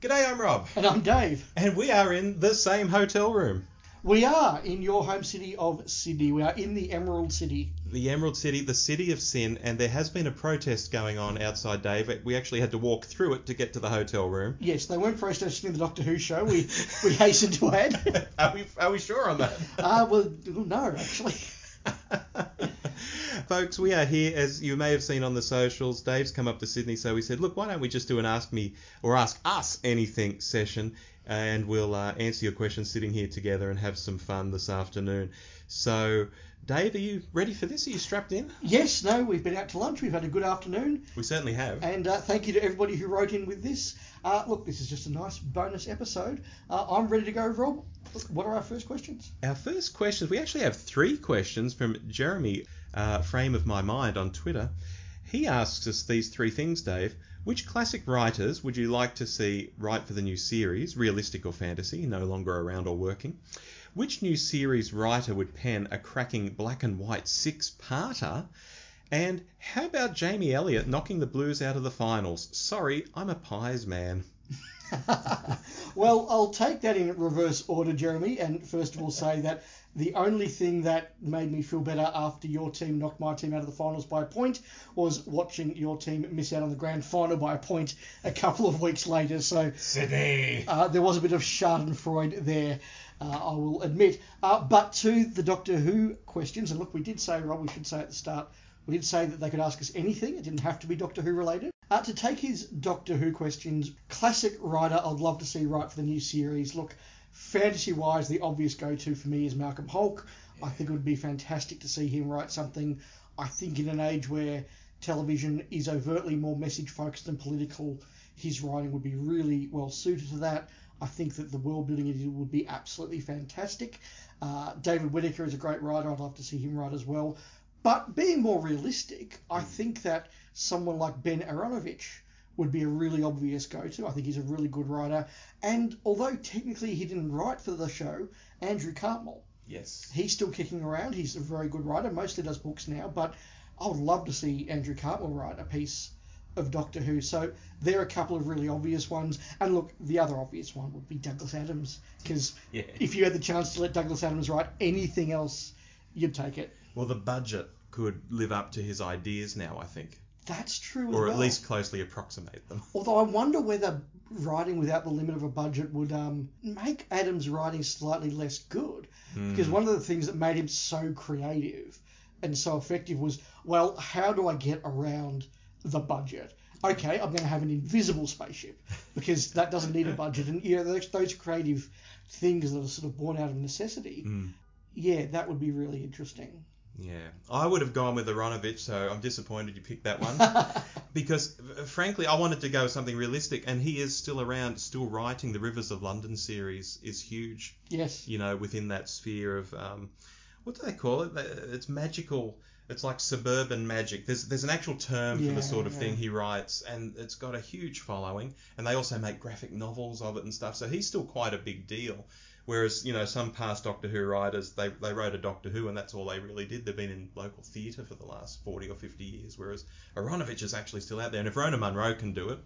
G'day, I'm Rob. And I'm Dave. And we are in the same hotel room. We are in your home city of Sydney. We are in the Emerald City. The Emerald City, the city of sin, and there has been a protest going on outside, Dave. We actually had to walk through it to get to the hotel room. Yes, they weren't protesting the Doctor Who show. We we hasten to add. are we are we sure on that? Uh, well, no, actually. Folks, we are here, as you may have seen on the socials. Dave's come up to Sydney, so we said, look, why don't we just do an Ask Me or Ask Us Anything session, and we'll uh, answer your questions sitting here together and have some fun this afternoon. So, Dave, are you ready for this? Are you strapped in? Yes, no, we've been out to lunch. We've had a good afternoon. We certainly have. And uh, thank you to everybody who wrote in with this. Uh, look, this is just a nice bonus episode. Uh, I'm ready to go, Rob. What are our first questions? Our first questions, we actually have three questions from Jeremy uh, Frame of My Mind on Twitter. He asks us these three things, Dave. Which classic writers would you like to see write for the new series, realistic or fantasy, no longer around or working? Which new series writer would pen a cracking black and white six parter? And how about Jamie Elliott knocking the Blues out of the finals? Sorry, I'm a Pies man. well, I'll take that in reverse order, Jeremy, and first of all say that the only thing that made me feel better after your team knocked my team out of the finals by a point was watching your team miss out on the grand final by a point a couple of weeks later. So. Uh, there was a bit of Schadenfreude there uh, I will admit. Uh, but to the Doctor Who questions, and look, we did say, Rob, we should say at the start, we did say that they could ask us anything. It didn't have to be Doctor Who related. Uh, to take his Doctor Who questions, classic writer I'd love to see write for the new series. Look, fantasy wise, the obvious go to for me is Malcolm Hulke. I think it would be fantastic to see him write something. I think in an age where television is overtly more message focused and political, his writing would be really well suited to that. I think that the world building it would be absolutely fantastic. Uh, David Whitaker is a great writer. I'd love to see him write as well. But being more realistic, I hmm. think that someone like Ben Aaronovitch would be a really obvious go-to. I think he's a really good writer. And although technically he didn't write for the show, Andrew Cartmel. Yes. He's still kicking around. He's a very good writer. Mostly does books now, but I would love to see Andrew Cartmel write a piece of Doctor Who. So there are a couple of really obvious ones. And look, the other obvious one would be Douglas Adams, because yeah. if you had the chance to let Douglas Adams write anything else, you'd take it. Well, the budget could live up to his ideas now, I think. That's true. Or at well. least closely approximate them. Although I wonder whether writing without the limit of a budget would um, make Adams' writing slightly less good. Mm. Because one of the things that made him so creative and so effective was, well, how do I get around the budget. Okay, I'm going to have an invisible spaceship because that doesn't need a budget. And you know those, those creative things that are sort of born out of necessity. Mm. Yeah, that would be really interesting. Yeah, I would have gone with Aaronovitch, so I'm disappointed you picked that one. because, frankly, I wanted to go with something realistic, and he is still around, still writing. The Rivers of London series is huge. Yes. You know, within that sphere of, um, what do they call it? It's magical it's like suburban magic. There's there's an actual term yeah, for the sort of yeah. thing he writes, and it's got a huge following. And they also make graphic novels of it and stuff. So he's still quite a big deal. Whereas you know some past Doctor Who writers, they they wrote a Doctor Who, and that's all they really did. They've been in local theatre for the last 40 or 50 years. Whereas Aaronovitch is actually still out there. And if Rona Munro can do it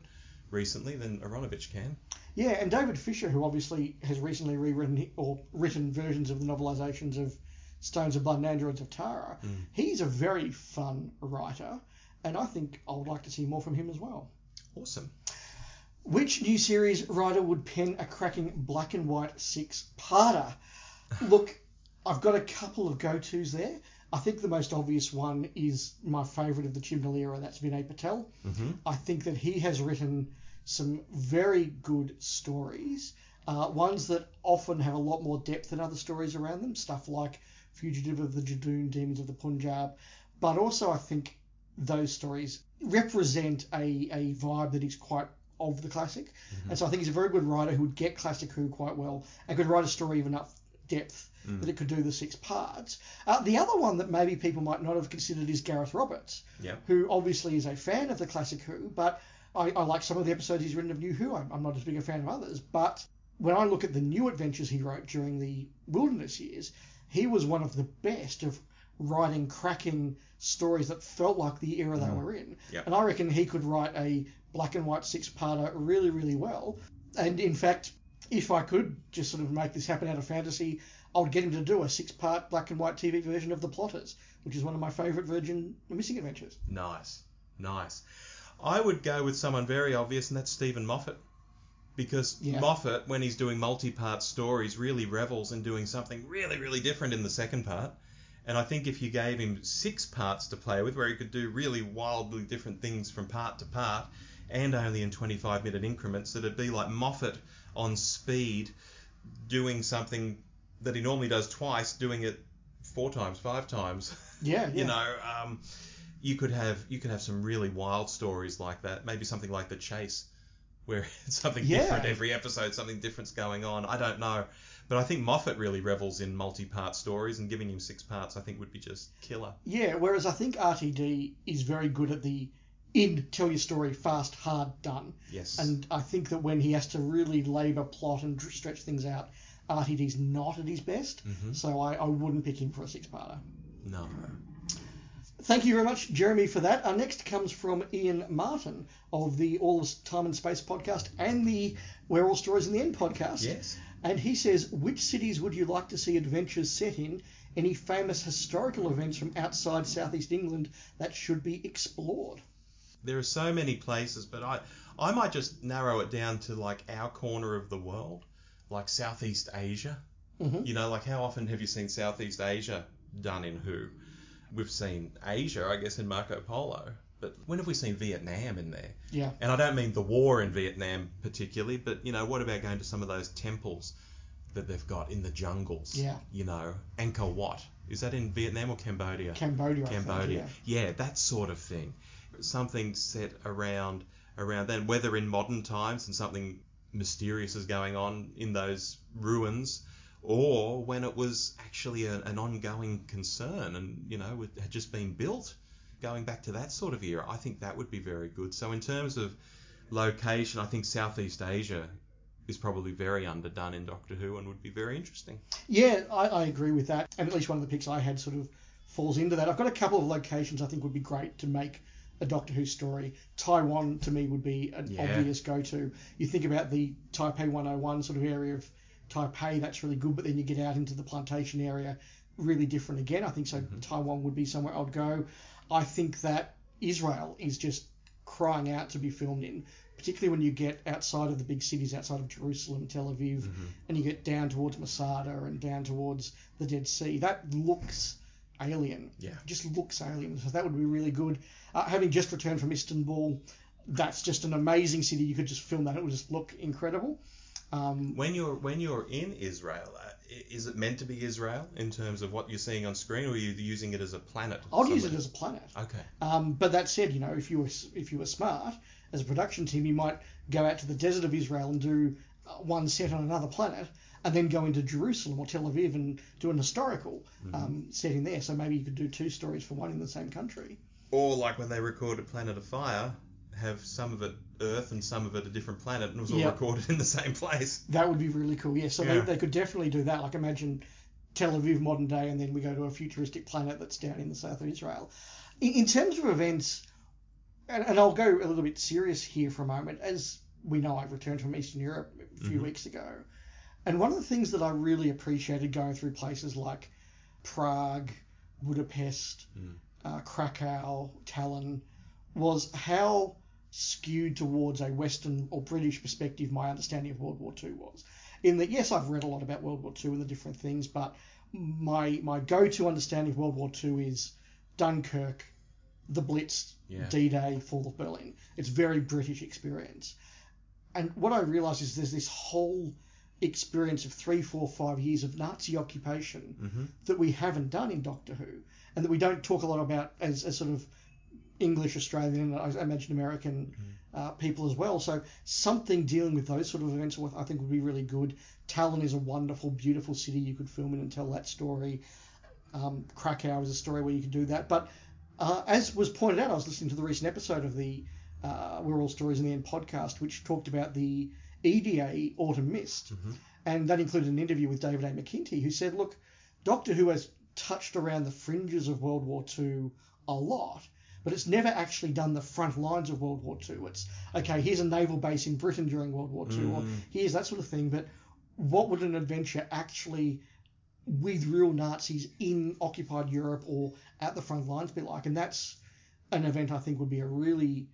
recently, then Aaronovitch can. Yeah, and David Fisher, who obviously has recently rewritten or written versions of the novelizations of Stones of Blood and Androids of Tara. Mm. He's a very fun writer, and I think I would like to see more from him as well. Awesome. Which new series writer would pen a cracking black and white six parter? Look, I've got a couple of go tos there. I think the most obvious one is my favourite of the Chibnall era, that's Vinay Patel. Mm-hmm. I think that he has written some very good stories, uh, ones that often have a lot more depth than other stories around them. Stuff like Fugitive of the Judoon, Demons of the Punjab. But also, I think those stories represent a, a vibe that is quite of the classic. Mm-hmm. And so I think he's a very good writer who would get classic Who quite well and could write a story of enough depth mm. that it could do the six parts. Uh, the other one that maybe people might not have considered is Gareth Roberts, who obviously is a fan of the classic Who, but I, I like some of the episodes he's written of New Who. I'm, I'm not as big a fan of others, but when I look at the new adventures he wrote during the wilderness years, he was one of the best of writing cracking stories that felt like the era they mm. were in. Yep. And I reckon he could write a black and white six parter really, really well. And in fact, if I could just sort of make this happen out of fantasy, I would get him to do a six-part black and white TV version of The Plotters, which is one of my favourite Virgin Missing Adventures. Nice, nice. I would go with someone very obvious, and that's Steven Moffat. Because Yeah. Moffat, when he's doing multi-part stories, really revels in doing something really, really different in the second part. And I think if you gave him six parts to play with, where he could do really wildly different things from part to part, and only in 25-minute increments, that it'd be like Moffat on speed, doing something that he normally does twice, doing it four times, five times. Yeah, yeah. you know, um, you could have you could have some really wild stories like that. Maybe something like The Chase, where it's something Yeah. different every episode, something different's going on. I don't know, but I think Moffat really revels in multi-part stories, and giving him six parts, I think, would be just killer. Yeah, whereas I think RTD is very good at the in tell your story fast, hard, done. Yes. And I think that when he has to really labour plot and stretch things out, RTD's not at his best. Mhm. So I, I wouldn't pick him for a six-parter. no. Thank you very much, Jeremy, for that. Our next comes from Ian Martin of the All of Time and Space podcast and the We're All Stories in the End podcast. Yes. And he says, which cities would you like to see adventures set in? Any famous historical events from outside southeast England that should be explored? There are so many places, but I I might just narrow it down to like our corner of the world, like Southeast Asia. Mhm. You know, like how often have you seen Southeast Asia done in who? We've seen Asia, I guess, in Marco Polo, but when have we seen Vietnam in there? Yeah. And I don't mean the war in Vietnam particularly, but you know, what about going to some of those temples that they've got in the jungles? Yeah. You know, Angkor Wat. Is that in Vietnam or Cambodia? Cambodia, I think, Cambodia. yeah. yeah, that sort of thing. Something set around around then, whether in modern times and something mysterious is going on in those ruins, or when it was actually a, an ongoing concern and you know it had just been built. Going back to that sort of era, I think that would be very good. So in terms of location, I think Southeast Asia is probably very underdone in Doctor Who and would be very interesting. Yeah, I, I agree with that. And at least one of the picks I had sort of falls into that. I've got a couple of locations I think would be great to make a Doctor Who story. Taiwan to me would be an Yeah. obvious go to. You think about the Taipei 101 sort of area of Taipei, that's really good, but then you get out into the plantation area, really different again. I think so. Mm-hmm. Taiwan would be somewhere I'd go. I think that Israel is just crying out to be filmed in, particularly when you get outside of the big cities, outside of Jerusalem, Tel Aviv, and you get down towards Masada and down towards the Dead Sea. That looks alien. Yeah. Just looks alien. So that would be really good. Uh, having just returned from Istanbul, that's just an amazing city. You could just film that. It would just look incredible. Um, When you're when you're in Israel, uh, is it meant to be Israel in terms of what you're seeing on screen, or are you using it as a planet? I'd use it as a planet. Okay. Um, but that said, you know, if you were if you were smart as a production team, you might go out to the desert of Israel and do uh, one set on another planet, and then go into Jerusalem or Tel Aviv and do an historical um, setting there. So maybe you could do two stories for one in the same country. Or like when they recorded Planet of Fire, have some of it Earth and some of it a different planet, and it was all recorded in the same place. That would be really cool. Yeah. So Yeah. They, they could definitely do that. Like imagine Tel Aviv modern day, and then we go to a futuristic planet that's down in the south of Israel. In, in terms of events, and, and I'll go a little bit serious here for a moment. As we know, I've returned from Eastern Europe a few Mhm. weeks ago, and one of the things that I really appreciated going through places like Prague, Budapest, Mm. uh, Krakow, Tallinn, was how skewed towards a Western or British perspective my understanding of World War II was. In that, yes, I've read a lot about World War II and the different things, but my my go-to understanding of World War II is Dunkirk, the Blitz, Yeah. D-Day, Fall of Berlin. It's very British experience. And what I realised is there's this whole experience of three, four, five years of Nazi occupation hmm that we haven't done in Doctor Who, and that we don't talk a lot about as, as sort of English, Australian, and I imagine American uh, people as well. So something dealing with those sort of events, I think, would be really good. Tallinn is a wonderful, beautiful city. You could film it and tell that story. Um, Krakow is a story where you could do that. But uh, as was pointed out, I was listening to the recent episode of the uh, We're All Stories in the End podcast, which talked about the EDA Autumn Mist. Mhm. And that included an interview with David A. McIntee, who said, look, Doctor Who has touched around the fringes of World War II a lot, but it's never actually done the front lines of World War II. It's okay, here's a naval base in Britain during World War II, or here's that sort of thing. But what would an adventure actually with real Nazis in occupied Europe or at the front lines be like? And that's an event I think would be a really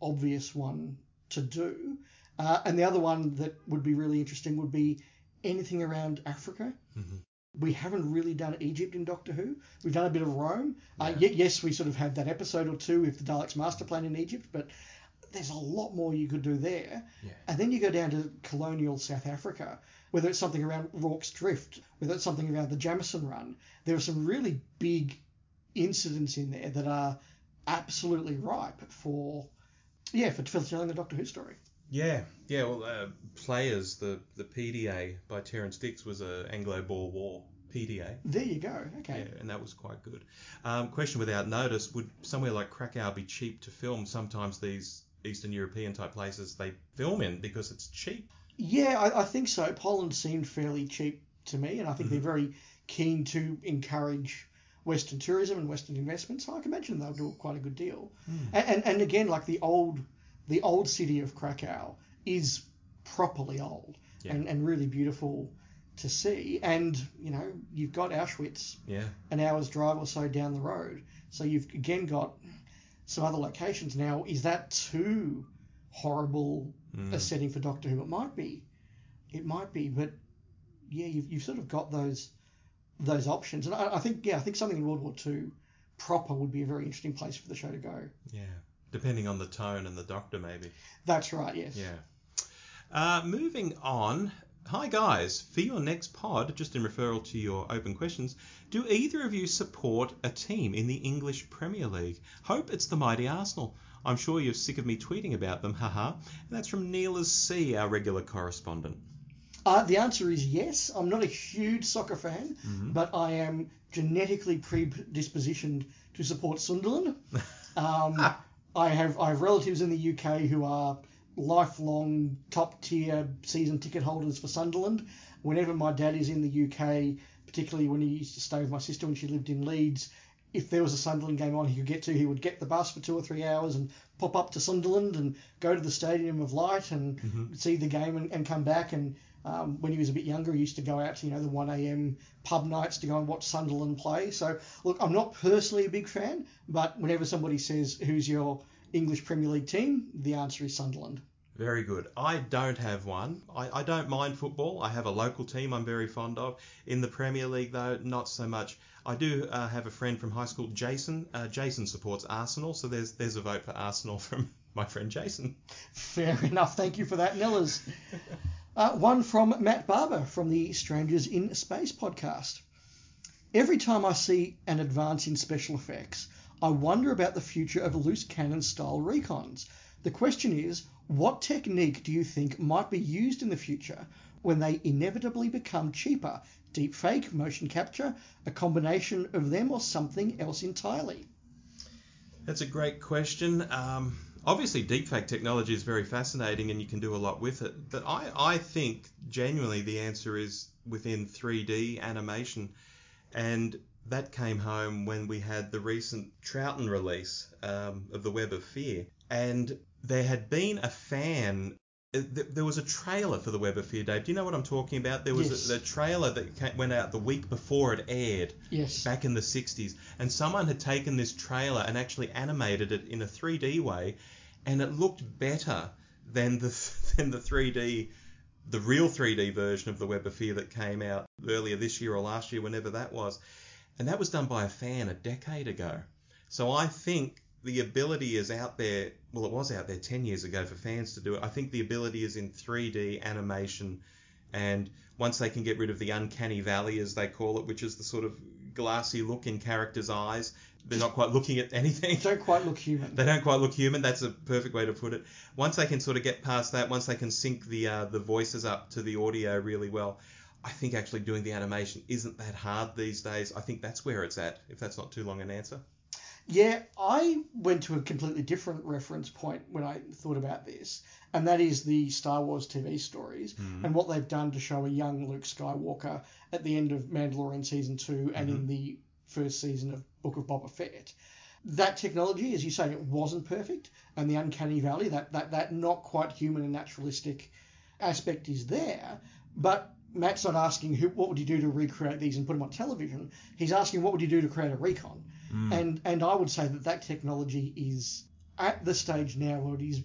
obvious one to do. Uh, and the other one that would be really interesting would be anything around Africa. Mm-hmm. We haven't really done Egypt in Doctor Who. We've done a bit of Rome. Uh, Yeah. y- yes, we sort of had that episode or two with the Daleks master plan in Egypt, but there's a lot more you could do there. Yeah. And then you go down to colonial South Africa, whether it's something around Rorke's Drift, whether it's something around the Jameson Run. There are some really big incidents in there that are absolutely ripe for, yeah, for, for telling the Doctor Who story. Yeah, yeah. Well, uh, Players, the the PDA by Terrance Dicks was a Anglo-Boer War PDA. There you go. Okay. Yeah, and that was quite good. Um, question without notice: Would somewhere like Krakow be cheap to film? Sometimes these Eastern European type places they film in because it's cheap. Yeah, I, I think so. Poland seemed fairly cheap to me, and I think Mm-hmm. they're very keen to encourage Western tourism and Western investment. So I can imagine they'll do quite a good deal. And, and and again, like the old the old city of Krakow is properly old Yeah. and, and really beautiful to see. And you know, you've got Auschwitz Yeah, an hour's drive or so down the road. So you've again got some other locations. Now, is that too horrible Mm. a setting for Doctor Who? It might be. It might be, but yeah, you've, you've sort of got those those options. And I, I think yeah, I think something in World War Two proper would be a very interesting place for the show to go. yeah. Depending on the tone and the doctor, maybe. That's right. Yes. Yeah. Uh, moving on. Hi guys, for your next pod, just in referral to your open questions, do either of you support a team in the English Premier League? Hope it's the mighty Arsenal. I'm sure you're sick of me tweeting about them, haha. And that's from Neela's C, our regular correspondent. Uh, the answer is yes. I'm not a huge soccer fan, but I am genetically predispositioned to support Sunderland. Um, I have I have relatives in the UK who are lifelong top tier season ticket holders for Sunderland. Whenever my dad is in the UK, particularly when he used to stay with my sister when she lived in Leeds, if there was a Sunderland game on he could get to, he would get the bus for two or three hours and pop up to Sunderland and go to the Stadium of Light and mm-hmm. see the game and, and come back. And um, when he was a bit younger, he used to go out to you know the 1 a.m. pub nights to go and watch Sunderland play. So look, I'm not personally a big fan, but whenever somebody says who's your English Premier League team, the answer is Sunderland. Very good. I don't have one. I, I don't mind football. I have a local team I'm very fond of. In the Premier League, though, not so much. I do uh, have a friend from high school, Jason. Uh, Jason supports Arsenal, so there's there's a vote for Arsenal from my friend Jason. Fair enough. Thank you for that, Nellers. Uh, one from Matt Barber from the Strangers in Space podcast. Every time I see an advance in special effects, I wonder about the future of loose cannon style recons. The question is, what technique do you think might be used in the future when they inevitably become cheaper? Deepfake, motion capture, a combination of them, or something else entirely? That's a great question. Um, obviously, deepfake technology is very fascinating and you can do a lot with it. But I, I think genuinely the answer is within 3D animation. And that came home when we had the recent Troughton release um, of The Web of Fear. And there had been a fan. Th- There was a trailer for The Web of Fear, Dave. Do you know what I'm talking about? There was Yes. a, a trailer that came, went out the week before it aired Yes. back in the 60s, and someone had taken this trailer and actually animated it in a 3D way, and it looked better than the than the 3D, the real 3D version of the Web of Fear that came out earlier this year or last year, whenever that was, and that was done by a fan a decade ago. So I think the ability is out there. Well, it was out there 10 years ago for fans to do it. I think the ability is in 3D animation and once they can get rid of the uncanny valley, as they call it, which is the sort of glassy look in characters' eyes, they're not quite looking at anything. Don't quite look human. They don't quite look human. That's a perfect way to put it. Once they can sort of get past that, once they can sync the uh, the voices up to the audio really well, I think actually doing the animation isn't that hard these days. I think that's where it's at. If that's not too long an answer. Yeah, I went to a completely different reference point when I thought about this, and that is the Star Wars TV stories hmm. and what they've done to show a young Luke Skywalker at the end of Mandalorian season two and in hmm. the first season of Book of Boba Fett. That technology, as you say, it wasn't perfect, and the uncanny valley, that that that not quite human and naturalistic aspect is there. But Matt's not asking who, what would you do to recreate these and put them on television. He's asking what would you do to create a recon. Mm. And and I would say that that technology is at the stage now where it is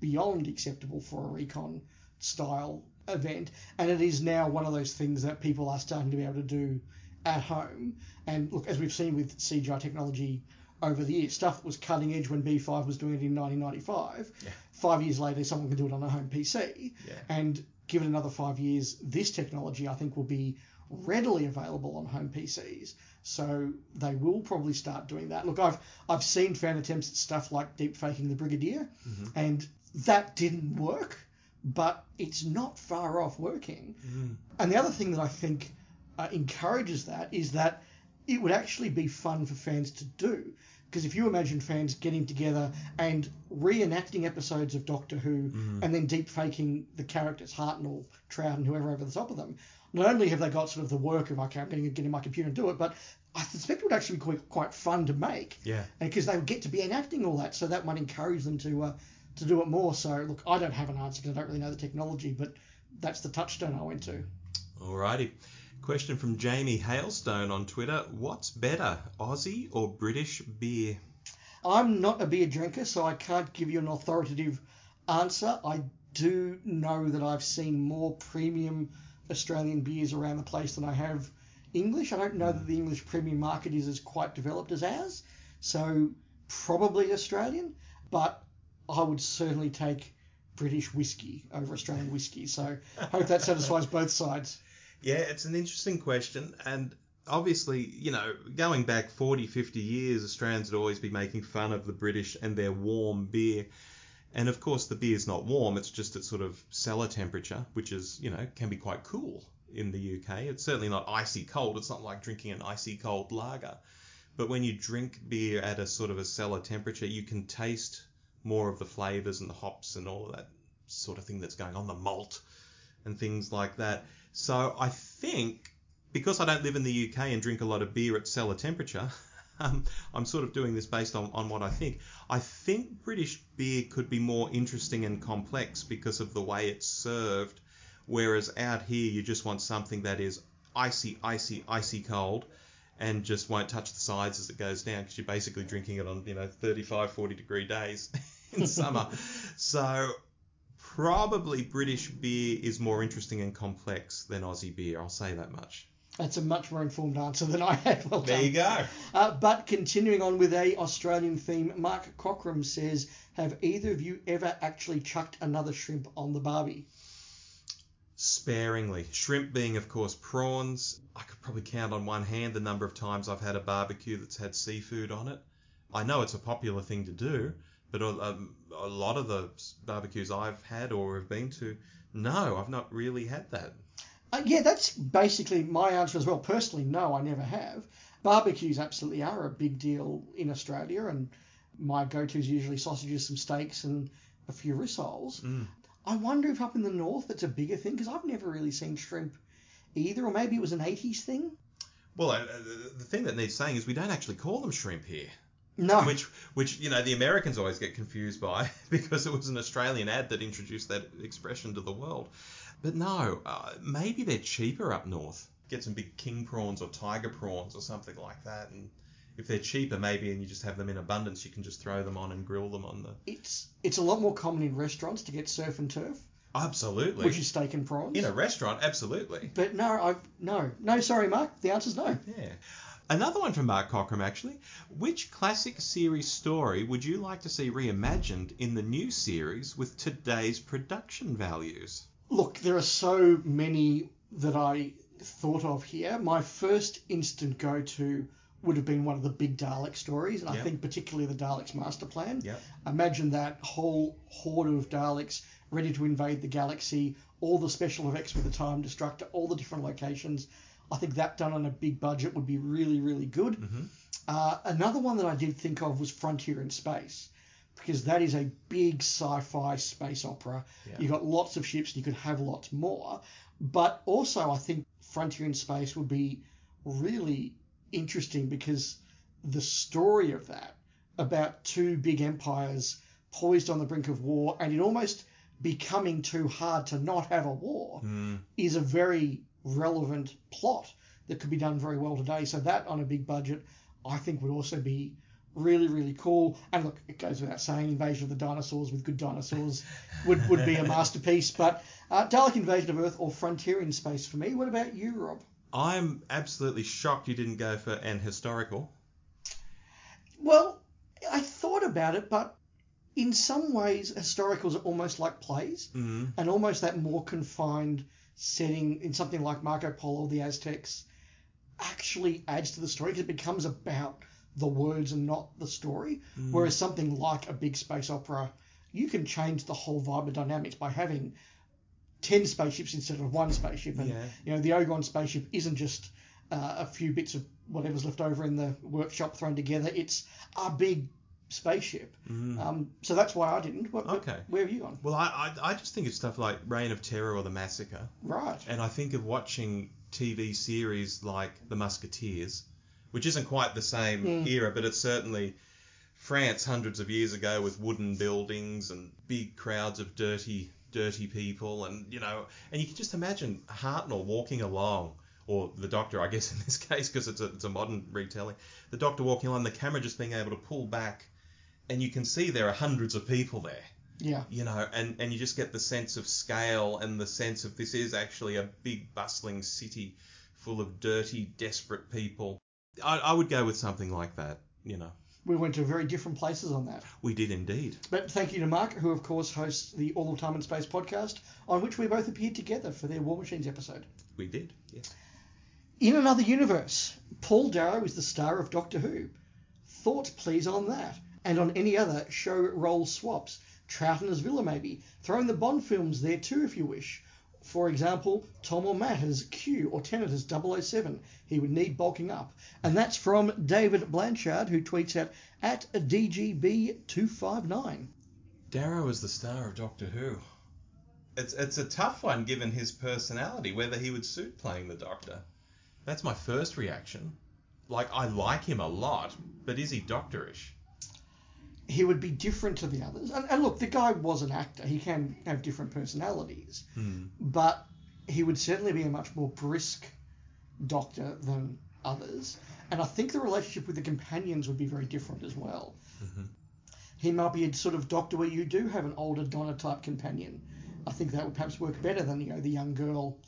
beyond acceptable for a recon style event, and it is now one of those things that people are starting to be able to do at home. And look, as we've seen with CGI technology over the years, stuff that was cutting edge when B5 was doing it in 1995. Yeah. Five years later, someone can do it on a home PC. Yeah. And given another five years, this technology I think will be readily available on home PCs. So they will probably start doing that. Look, I've I've seen fan attempts at stuff like deep faking the Brigadier, mm-hmm. and that didn't work, but it's not far off working. Mm-hmm. And the other thing that I think uh, encourages that is that it would actually be fun for fans to do. Because if you imagine fans getting together and reenacting episodes of Doctor Who mm-hmm. and then deep faking the characters, Hartnell, Trout, and whoever over the top of them, not only have they got sort of the work of, okay, I'm going to get in my computer and do it, but I suspect it would actually be quite, quite fun to make. Yeah. Because they would get to be enacting all that, so that might encourage them to uh, to do it more. So, look, I don't have an answer because I don't really know the technology, but that's the touchstone I went to. Alrighty. Question from Jamie Hailstone on Twitter. What's better, Aussie or British beer? I'm not a beer drinker, so I can't give you an authoritative answer. I do know that I've seen more premium Australian beers around the place than I have English. I don't know that the English premium market is as quite developed as ours, so probably Australian, but I would certainly take British whiskey over Australian whiskey. So I hope that satisfies both sides. Yeah, it's an interesting question. And obviously, you know, going back 40, 50 years, Australians would always be making fun of the British and their warm beer. And of course, the beer's not warm, it's just at sort of cellar temperature, which is, you know, can be quite cool in the UK. It's certainly not icy cold. It's not like drinking an icy cold lager. But when you drink beer at a sort of a cellar temperature, you can taste more of the flavors and the hops and all of that sort of thing that's going on, the malt and things like that. So I think because I don't live in the UK and drink a lot of beer at cellar temperature, um, I'm sort of doing this based on, on what I think. I think British beer could be more interesting and complex because of the way it's served, whereas out here you just want something that is icy, icy, icy cold and just won't touch the sides as it goes down because you're basically drinking it on, you know, 35, 40 degree days in summer. so probably British beer is more interesting and complex than Aussie beer. I'll say that much. That's a much more informed answer than I had. Well There done. you go. Uh, but continuing on with a Australian theme, Mark Cockram says, "Have either of you ever actually chucked another shrimp on the barbie?" Sparingly. Shrimp being, of course, prawns. I could probably count on one hand the number of times I've had a barbecue that's had seafood on it. I know it's a popular thing to do, but a, a lot of the barbecues I've had or have been to, no, I've not really had that. Uh, yeah, that's basically my answer as well. Personally, no, I never have. Barbecues absolutely are a big deal in Australia, and my go-to is usually sausages, some steaks, and a few rissoles. Mm. I wonder if up in the north it's a bigger thing because I've never really seen shrimp either, or maybe it was an 80s thing. Well, uh, the thing that needs saying is we don't actually call them shrimp here. No, which which you know the Americans always get confused by because it was an Australian ad that introduced that expression to the world. But no, uh, maybe they're cheaper up north. Get some big king prawns or tiger prawns or something like that, and if they're cheaper, maybe, and you just have them in abundance, you can just throw them on and grill them on the. it's it's a lot more common in restaurants to get surf and turf, Absolutely. which is steak and prawns. in a restaurant, absolutely. But no, I've no, no. Sorry, Mark. The answer's no. Yeah. Another one from Mark Cockram, actually. Which classic series story would you like to see reimagined in the new series with today's production values? Look, there are so many that I thought of here. My first instant go-to would have been one of the big Dalek stories, and I think particularly the Daleks master plan. Yep. Imagine that whole horde of Daleks ready to invade the galaxy, all the special effects with the time destructor, all the different locations. I think that done on a big budget would be really, really good. Mhm. Uh, another one that I did think of was Frontier in Space, because that is a big sci-fi space opera. Yeah. You got lots of ships, and you could have lots more. But also, I think Frontier in Space would be really interesting because the story of that about two big empires poised on the brink of war and it almost becoming too hard to not have a war Mm. is a very relevant plot that could be done very well today. So that on a big budget, I think would also be really, really cool. And look, it goes without saying, Invasion of the Dinosaurs with good dinosaurs would, would be a masterpiece. But uh, Dalek Invasion of Earth or Frontier in Space for me. What about you, Rob? I'm absolutely shocked you didn't go for an historical. Well, I thought about it, but in some ways, historicals are almost like plays, Mm. and almost that more confined setting in something like Marco Polo or the Aztecs actually adds to the story because it becomes about the words and not the story. Mm. Whereas something like a big space opera, you can change the whole vibe and dynamics by having 10 spaceships instead of one spaceship. And, Yeah. you know, the Ogron spaceship isn't just uh, a few bits of whatever's left over in the workshop thrown together, it's a big spaceship. Mm. Um, so that's why I didn't. What, what- Okay. where have you gone? Well, I, I I just think of stuff like Reign of Terror or The Massacre, Right. and I think of watching TV series like The Musketeers, which isn't quite the same Mm. era, but it's certainly France hundreds of years ago with wooden buildings and big crowds of dirty dirty people, and you know, and you can just imagine Hartnell walking along. Or the doctor, I guess in this case, because it's a, it's a modern retelling. The doctor walking along, the camera just being able to pull back, and you can see there are hundreds of people there Yeah. you know, and, and you just get the sense of scale and the sense of this is actually a big bustling city full of dirty, desperate people. I, I would go with something like that, you know. We went to very different places on that. We did indeed. But thank you to Mark, who of course hosts the All of Time and Space podcast, on which we both appeared together for their War Machines episode. We did. Yes. In another universe, Paul Darrow is the star of Doctor Who. Thoughts, please, on that, and on any other show role swaps. Troughton as Vila, maybe. Throw in the Bond films there too, if you wish. For example, Tom or Matt as Q or Tennant as 007. He would need bulking up. And that's from David Blanchard, who tweets out at DGB259. Darrow is the star of Doctor Who. It's it's a tough one given his personality, whether he would suit playing the Doctor. That's my first reaction. Like I like him a lot, but is he doctorish? He would be different to the others. And, and look, the guy was an actor. He can have different personalities, Hmm. but he would certainly be a much more brisk doctor than others. And I think the relationship with the companions would be very different as well. Mhm. He might be a sort of doctor where you do have an older Donna type companion. I think that would perhaps work better than you know the young girl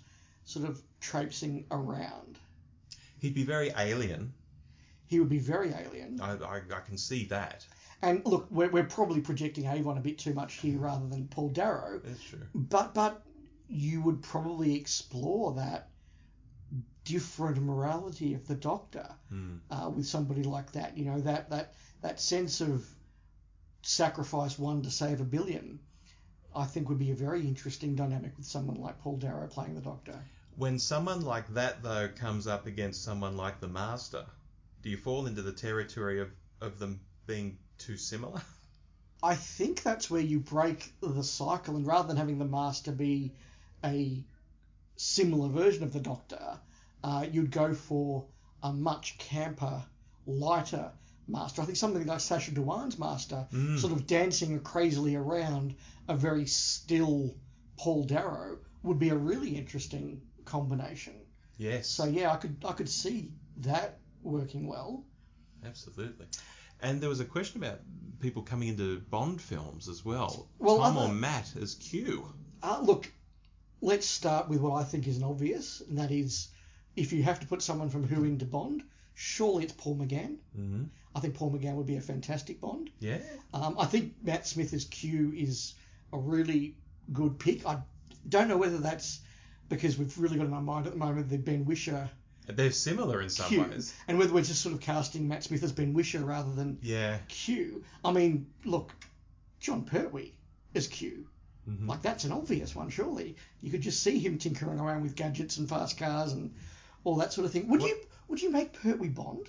sort of traipsing around. He'd be very alien. He would be very alien. I, I, I can see that. And look, we're, we're probably projecting Avon a bit too much here rather than Paul Darrow. That's true. But but you would probably explore that different morality of the Doctor Hmm. uh, with somebody like that. You know that that that sense of sacrifice one to save a billion. I think would be a very interesting dynamic with someone like Paul Darrow playing the Doctor. When someone like that, though, comes up against someone like the Master, do you fall into the territory of, of them being too similar? I think that's where you break the cycle, and rather than having the Master be a similar version of the Doctor, uh, you'd go for a much camper, lighter Master. I think something like Sacha Dhawan's Master, Mm. sort of dancing crazily around a very still Paul Darrow, would be a really interesting combination. Yes, So yeah, I could I could see that working well. absolutely. And there was a question about people coming into Bond films as well. Well, Tom other- or Matt as Q. Uh, look, let's start with what I think is an obvious, and that is if you have to put someone from Who into Bond, surely it's Paul McGann. hmm I think Paul McGann would be a fantastic Bond. Yeah. Um, I think Matt Smith as Q is a really good pick. I don't know whether that's because we've really got in our mind at the moment the Ben Whishaw They're similar in some Q, ways. and whether we're just sort of casting Matt Smith as Ben Whishaw rather than Yeah. Q. I mean, look, Jon Pertwee is Q. hmm Like that's an obvious one, surely. You could just see him tinkering around with gadgets and fast cars and all that sort of thing. Would What- you would you make Pertwee Bond?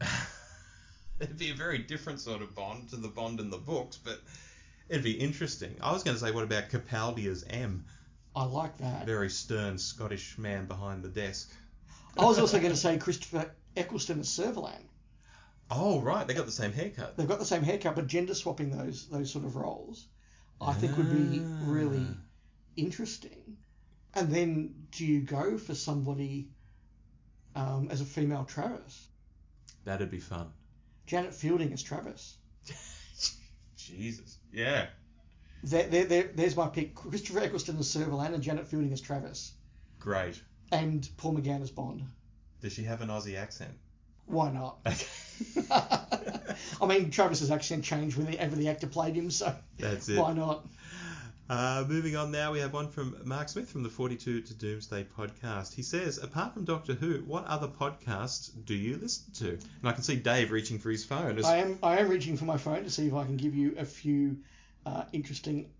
It'd be a very different sort of Bond to the Bond in the books, but it'd be interesting. I was going to say, what about Capaldi as M? I like that. Very stern Scottish man behind the desk. I was also going to say Christopher Eccleston as Servalan. Oh right, they got the same haircut. They've got the same haircut, but gender swapping those those sort of roles, I think would be really Ah. interesting. And then do you go for somebody um, as a female Travis? That'd be fun. Janet Fielding as Travis. Jesus. Yeah. There, there, there, there's my pick. Christopher Eccleston as Servalan and Janet Fielding as Travis. Great. And Paul McGann as Bond. Does she have an Aussie accent? Why not? I mean, Travis's accent changed whenever the actor played him, so That's it. why not? Uh, moving on now, we have one from Mark Smith from the 42 to Doomsday podcast. He says, apart from Doctor Who, what other podcasts do you listen to? And I can see Dave reaching for his phone. As, I am I am reaching for my phone to see if I can give you a few uh, interesting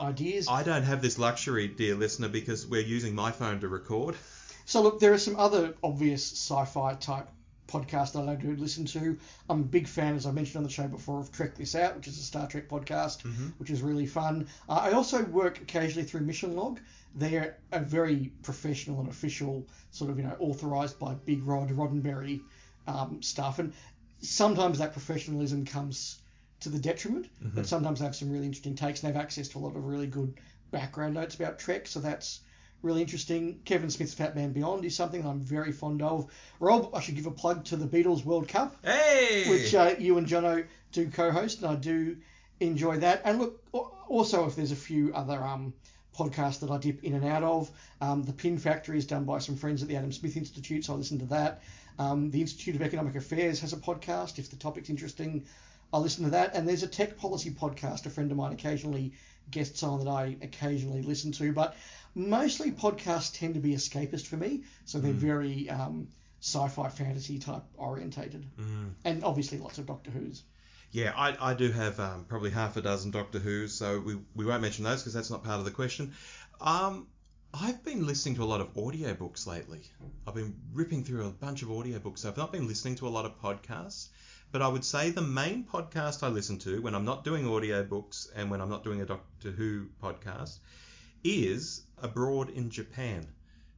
ideas. I don't have this luxury, dear listener, because we're using my phone to record. So look, there are some other obvious sci-fi type podcasts that I do listen to. I'm a big fan, as I mentioned on the show before, of Trek This Out, which is a Star Trek podcast, which is really fun. Uh, I also work occasionally through Mission Log. They're a very professional and official, sort of you know, authorized by Big Rod Roddenberry um, stuff, and sometimes that professionalism comes to the detriment, but sometimes they have some really interesting takes and they have access to a lot of really good background notes about Trek, so that's really interesting. Kevin Smith's Fat Man Beyond is something that I'm very fond of. Rob, I should give a plug to the Beatles World Cup, Hey! which uh, you and Jono do co-host, and I do enjoy that. And look, also if there's a few other um, podcasts that I dip in and out of, um, the Pin Factory is done by some friends at the Adam Smith Institute, so I listen to that. Um, the Institute of Economic Affairs has a podcast. If the topic's interesting, I'll listen to that. And there's a tech policy podcast a friend of mine occasionally guests on that I occasionally listen to. But mostly podcasts tend to be escapist for me, so they're very um, sci-fi fantasy type orientated, Mm. and obviously lots of Doctor Who's. Yeah, I, I do have um, probably half a dozen Doctor Who's, so we, we won't mention those because that's not part of the question. Um, I've been listening to a lot of audiobooks lately. I've been ripping through a bunch of audiobooks. So I've not been listening to a lot of podcasts, but I would say the main podcast I listen to when I'm not doing audiobooks and when I'm not doing a Doctor Who podcast is Abroad in Japan,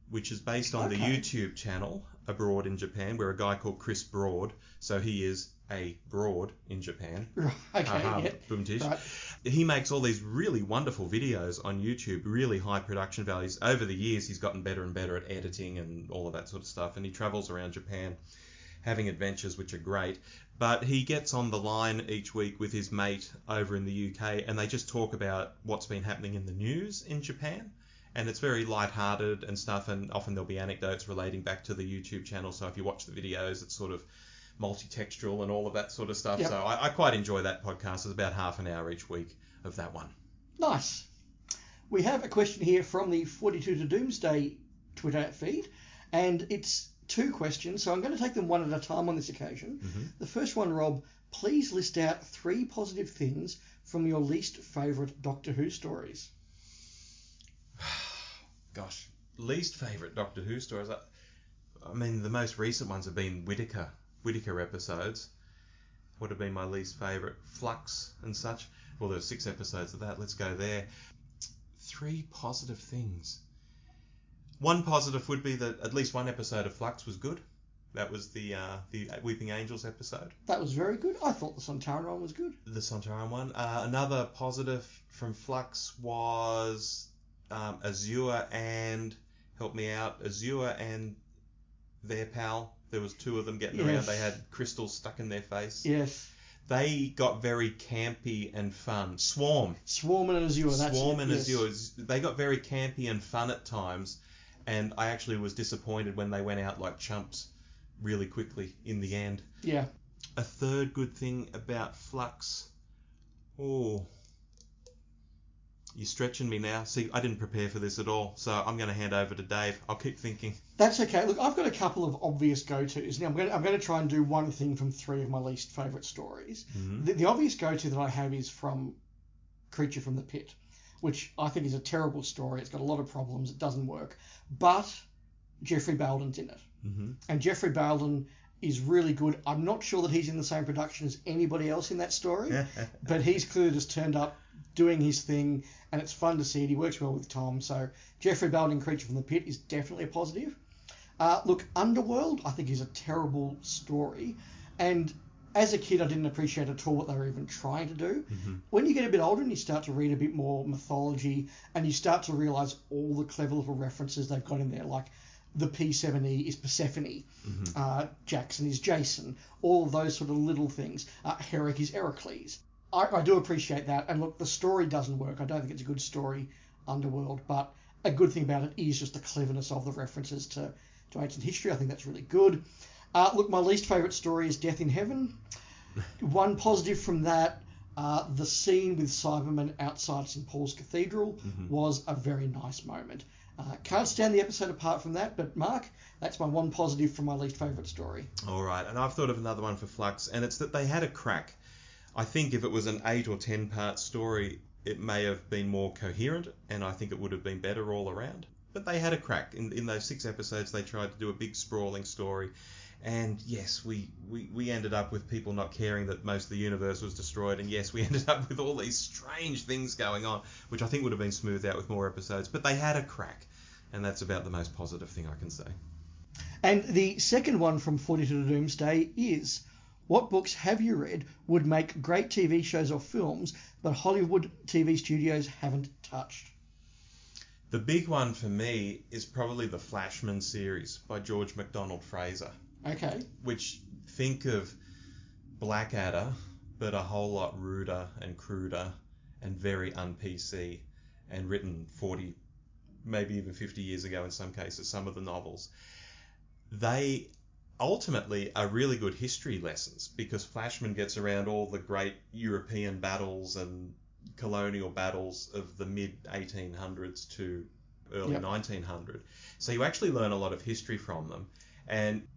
which is based on the YouTube channel Abroad in Japan, where a guy called Chris Broad, so he is a broad in Japan, Right, okay, Aha, yeah. boom tish. Right. He makes all these really wonderful videos on YouTube, really high production values. Over the years, he's gotten better and better at editing and all of that sort of stuff. And he travels around Japan having adventures, which are great. But he gets on the line each week with his mate over in the UK, and they just talk about what's been happening in the news in Japan. And it's very light-hearted and stuff, and often there'll be anecdotes relating back to the YouTube channel. So if you watch the videos, it's sort of multi-textual and all of that sort of stuff. Yep. So I, I quite enjoy that podcast. It's about half an hour each week of that one. Nice. We have a question here from the 42 to Doomsday Twitter feed, and it's two questions, so I'm going to take them one at a time on this occasion. Mhm. The first one, Rob, please list out three positive things from your least favourite Doctor Who stories. Gosh, least favourite Doctor Who stories. I, I mean, the most recent ones have been Whittaker, Whittaker episodes. Would have been my least favourite. Flux and such. Well, there's six episodes of that. Let's go there. Three positive things. One positive would be that at least one episode of Flux was good. That was the uh, the Weeping Angels episode. That was very good. I thought the Sontaran one was good. the Sontaran one. Uh, another positive from Flux was um, Azure and help me out, Azure and their pal. There was two of them getting around. They had crystals stuck in their face. Yes. They got very campy and fun. Swarm, Swarm and Azure. That's Swarm it, and yes. Azure. They got very campy and fun at times, and I actually was disappointed when they went out like chumps really quickly in the end Yeah. a third good thing about Flux. Oh, you're stretching me now. See, I didn't prepare for this at all, so I'm going to hand over to Dave. I'll keep thinking. That's okay. Look, I've got a couple of obvious go-tos. Now, I'm going to, I'm going to try and do one thing from three of my least favourite stories. Mhm. The, the obvious go-to that I have is from Creature from the Pit, which I think is a terrible story. It's got a lot of problems. It doesn't work. But Geoffrey Bayldon's in it. Mm-hmm. And Geoffrey Bayldon is really good. I'm not sure that he's in the same production as anybody else in that story, but he's clearly just turned up doing his thing, and it's fun to see it. He works well with Tom. So Geoffrey Bayldon, Creature from the Pit, is definitely a positive. Uh, look, Underworld, I think is a terrible story, and as a kid, I didn't appreciate at all what they were even trying to do. Mm-hmm. When you get a bit older and you start to read a bit more mythology and you start to realize all the clever little references they've got in there, like the P7E is Persephone, mm-hmm. uh, Jackson is Jason, all those sort of little things. Uh, Herrick is Heracles. I, I do appreciate that. And look, the story doesn't work. I don't think it's a good story, Underworld, but a good thing about it is just the cleverness of the references to, to ancient history. I think that's really good. Uh, look, my least favourite story is Death in Heaven. One positive from that, uh, the scene with Cyberman outside St Paul's Cathedral mm-hmm. was a very nice moment. Uh, can't stand the episode apart from that, but Mark, that's my one positive from my least favourite story. All right, and I've thought of another one for Flux, and it's that they had a crack. I think if it was an eight or ten part story, it may have been more coherent, and I think it would have been better all around. But they had a crack. In, in those six episodes, they tried to do a big sprawling story and yes, we, we, we ended up with people not caring that most of the universe was destroyed. And yes, we ended up with all these strange things going on, which I think would have been smoothed out with more episodes. But they had a crack. And that's about the most positive thing I can say. And the second one from 42 to Doomsday is what books have you read would make great TV shows or films, but Hollywood TV studios haven't touched? The big one for me is probably the Flashman series by George MacDonald Fraser. Okay. Which think of Blackadder, but a whole lot ruder and cruder and very un PC and written 40, maybe even 50 years ago in some cases, some of the novels. They ultimately are really good history lessons because Flashman gets around all the great European battles and colonial battles of the mid 1800s to early yep. 1900. So you actually learn a lot of history from them. And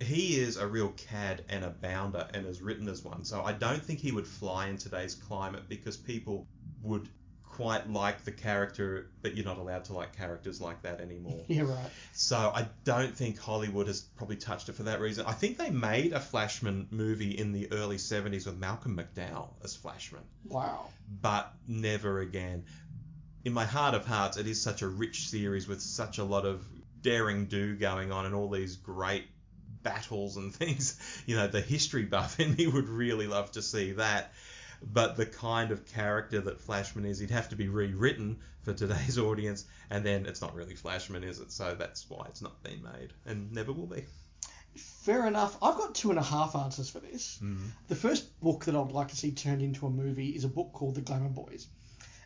he is a real cad and a bounder and is written as one. So I don't think he would fly in today's climate because people would quite like the character, but you're not allowed to like characters like that anymore. Yeah, right. So I don't think Hollywood has probably touched it for that reason. I think they made a Flashman movie in the early 70s with Malcolm McDowell as Flashman. Wow. But never again. In my heart of hearts, it is such a rich series with such a lot of daring do going on and all these great battles and things. You know, the history buff in me would really love to see that. But the kind of character that Flashman is, he'd have to be rewritten for today's audience, and then it's not really Flashman, is it? So that's why it's not been made, and never will be. Fair enough. I've got two and a half answers for this. Mm. The first book that I'd like to see turned into a movie is a book called The Glamour Boys,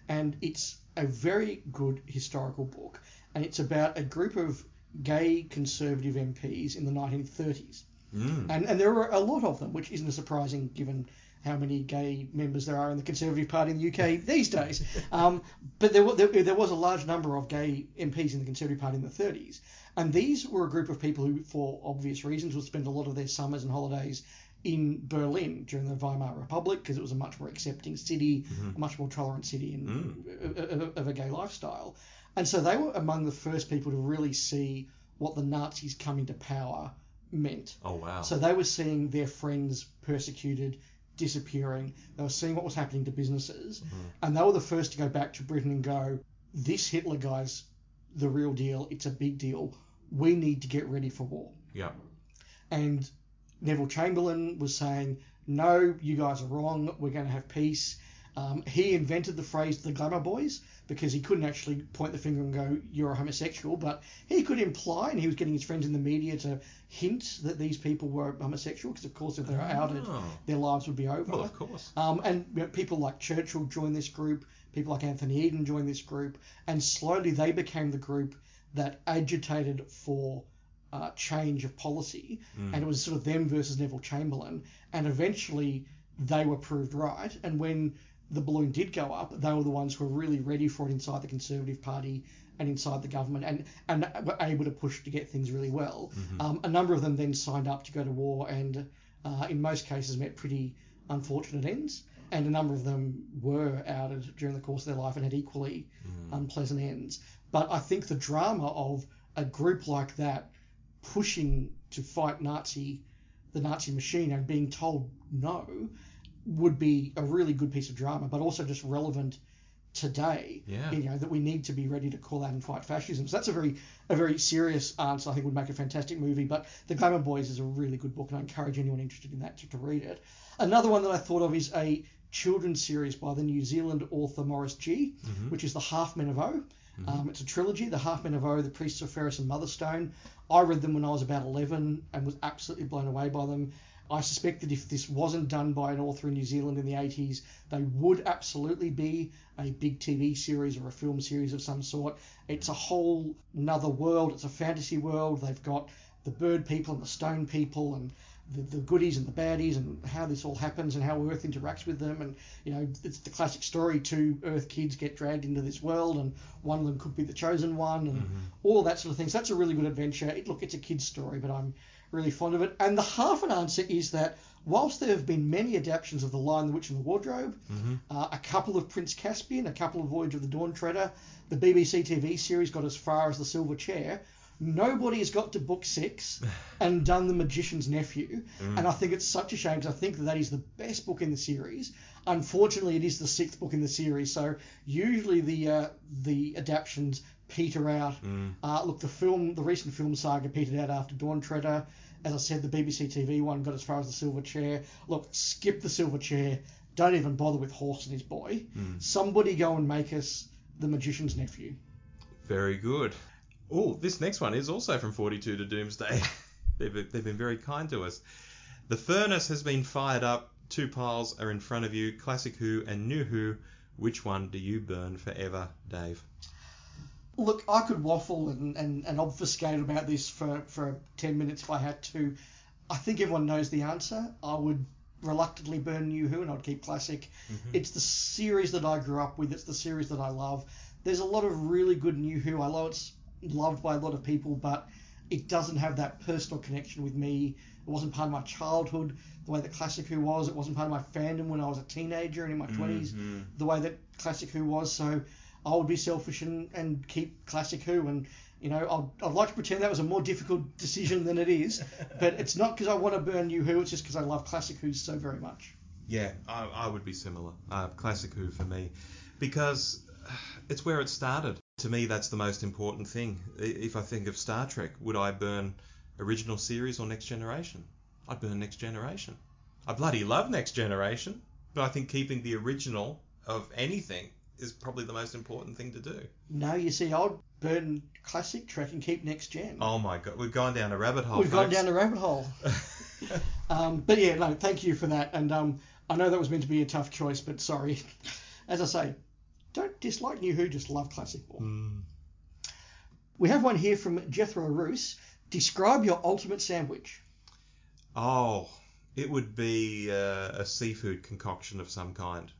and it's a very good historical book, and it's about a group of gay conservative MPs in the 1930s. Mm. And, and there were a lot of them, which isn't surprising given how many gay members there are in the Conservative Party in the UK these days. Um, but there, there, there, was a large number of gay MPs in the Conservative Party in the 30s. And these were a group of people who, for obvious reasons, would spend a lot of their summers and holidays in Berlin during the Weimar Republic because it was a much more accepting city, mm-hmm. a much more tolerant city in, mm. of, of a gay lifestyle. And so they were among the first people to really see what the Nazis coming to power meant. Oh, wow. So they were seeing their friends persecuted, disappearing. They were seeing what was happening to businesses. Mm-hmm. And they were the first to go back to Britain and go, this Hitler guy's the real deal. It's a big deal. We need to get ready for war. Yeah. And Neville Chamberlain was saying, no, you guys are wrong. We're going to have peace. Um, he invented the phrase the glamour boys because he couldn't actually point the finger and go, you're a homosexual, but he could imply, and he was getting his friends in the media to hint that these people were homosexual, because of course if they were outed, oh. their lives would be over. Well, of course. Um, and you know, people like Churchill joined this group, people like Anthony Eden joined this group, and slowly they became the group that agitated for uh, change of policy, mm. and it was sort of them versus Neville Chamberlain, and eventually they were proved right, and when the balloon did go up, they were the ones who were really ready for it inside the Conservative Party and inside the government and, and were able to push to get things really well. Mm-hmm. Um, a number of them then signed up to go to war and uh, in most cases met pretty unfortunate ends. And a number of them were outed during the course of their life and had equally mm. unpleasant ends. But I think the drama of a group like that pushing to fight Nazi, the Nazi machine and being told no would be a really good piece of drama, but also just relevant today. Yeah. You know that we need to be ready to call out and fight fascism. So that's a very a very serious answer. I think would make a fantastic movie. But The Glamour Boys is a really good book, and I encourage anyone interested in that to, to read it. Another one that I thought of is a children's series by the New Zealand author Maurice Gee, Mhm. which is The Half Men of O. Mhm. Um, it's a trilogy, The Half Men of O, The Priests of Ferris and Motherstone. I read them when I was about 11 and was absolutely blown away by them. I suspect that if this wasn't done by an author in New Zealand in the 80s, they would absolutely be a big TV series or a film series of some sort. It's a whole another world. It's a fantasy world. They've got the bird people and the stone people and the, the goodies and the baddies and how this all happens and how Earth interacts with them. And, you know, it's the classic story two Earth kids get dragged into this world and one of them could be the chosen one and Mhm. all that sort of thing. So that's a really good adventure. It, look, it's a kid's story, but I'm really fond of it. And the half an answer is that whilst there have been many adaptations of The Lion, the Witch and the Wardrobe, Mhm. uh, a couple of Prince Caspian, a couple of Voyage of the Dawn Treader, the BBC TV series got as far as The Silver Chair. Nobody has got to book six and done The Magician's Nephew. Mm. And I think it's such a shame because I think that that is the best book in the series. Unfortunately, it is the sixth book in the series. So usually the uh, the adaptations peter out. Mm. Uh, look, the film, the recent film saga petered out after Dawn Treader. As I said, the BBC TV one got as far as the Silver Chair. Look, skip the Silver Chair. Don't even bother with Horse and his boy. Mm. Somebody go and make us the Magician's Nephew. Very good. Oh, this next one is also from 42 to Doomsday. they've, they've been very kind to us. The furnace has been fired up. Two piles are in front of you Classic Who and New Who. Which one do you burn forever, Dave? Look, I could waffle and, and, and obfuscate about this for, for 10 minutes if I had to. I think everyone knows the answer. I would reluctantly burn New Who and I'd keep Classic. It's the series that I grew up with. It's the series that I love. There's a lot of really good New Who. I know it's loved by a lot of people, but it doesn't have that personal connection with me. It wasn't part of my childhood the way that Classic Who was. It wasn't part of my fandom when I was a teenager and in my 20s Mhm. the way that Classic Who was. So I would be selfish and, and keep Classic Who. And, you know, I'd, I'd like to pretend that was a more difficult decision than it is. But it's not because I want to burn New Who, it's just because I love Classic Who so very much. Yeah, I, I would be similar. Uh, classic Who for me, because uh, it's where it started. To me, that's the most important thing. If I think of Star Trek, would I burn original series or Next Generation? I'd burn Next Generation. I bloody love Next Generation, but I think keeping the original of anything is probably the most important thing to do. No, you see, I'd burn Classic Trek and keep Next Gen. Oh my god, we've gone down a rabbit hole. We've gone down a rabbit hole. Um, but yeah, no, thank you for that. And um, I know that was meant to be a tough choice, but sorry. As I say, don't dislike New Who, just love Classic more. Mm. We have one here from Jethro Roos. Describe your ultimate sandwich. Oh, it would be uh, a seafood concoction of some kind.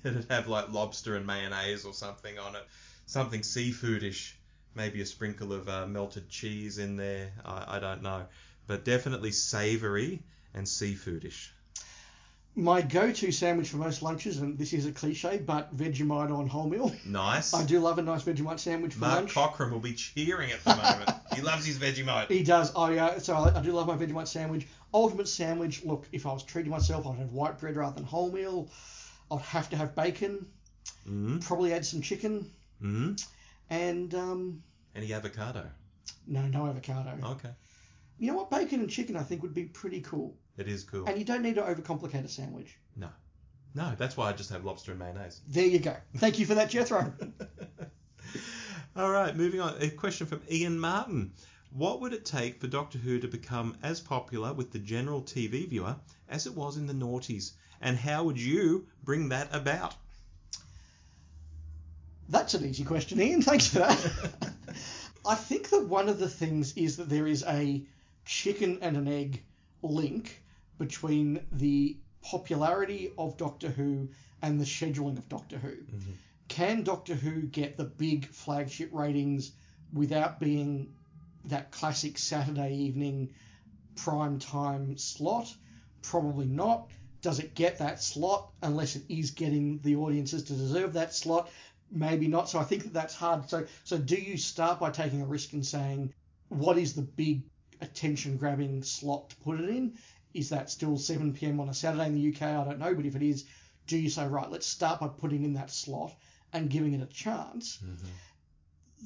it'd have like lobster and mayonnaise or something on it, something seafoodish. Maybe a sprinkle of uh, melted cheese in there. I, I don't know, but definitely savoury and seafoodish. My go-to sandwich for most lunches, and this is a cliche, but Vegemite on wholemeal. Nice. I do love a nice Vegemite sandwich for Mark lunch. Cochran will be cheering at the moment. he loves his Vegemite. He does. I uh, so I, I do love my Vegemite sandwich. Ultimate sandwich. Look, if I was treating myself, I'd have white bread rather than wholemeal. I'd have to have bacon. Mm. Probably add some chicken Mm. and um, Any avocado. no, no avocado. Okay. You know what? Bacon and chicken, I think, would be pretty cool. It is cool. And you don't need to overcomplicate a sandwich. No, No, that's why I just have lobster and mayonnaise. There you go. Thank you for that, Jethro. All right, moving on. A question from Ian Martin. What would it take for Doctor Who to become as popular with the general TV viewer as it was in the noughties? And how would you bring that about? That's an easy question, Ian. Thanks for that. I think that one of the things is that there is a chicken and an egg link between the popularity of Doctor Who and the scheduling of Doctor Who. Mm-hmm. Can Doctor Who get the big flagship ratings without being that classic Saturday evening prime time slot? Probably not. Does it get that slot unless it is getting the audiences to deserve that slot? Maybe not. So I think that that's hard. So so do you start by taking a risk and saying what is the big attention grabbing slot to put it in? Is that still 7 p.m. on a Saturday in the UK? I don't know, but if it is, do you say right? Let's start by putting in that slot and giving it a chance. Mm-hmm.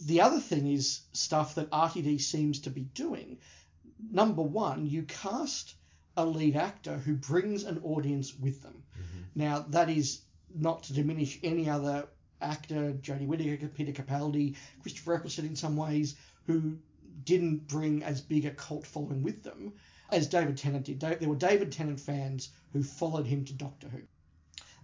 The other thing is stuff that RTD seems to be doing. Number one, you cast a lead actor who brings an audience with them. Mm-hmm. Now, that is not to diminish any other actor, Jodie Whittaker, Peter Capaldi, Christopher Eccleston in some ways, who didn't bring as big a cult following with them as David Tennant did. There were David Tennant fans who followed him to Doctor Who.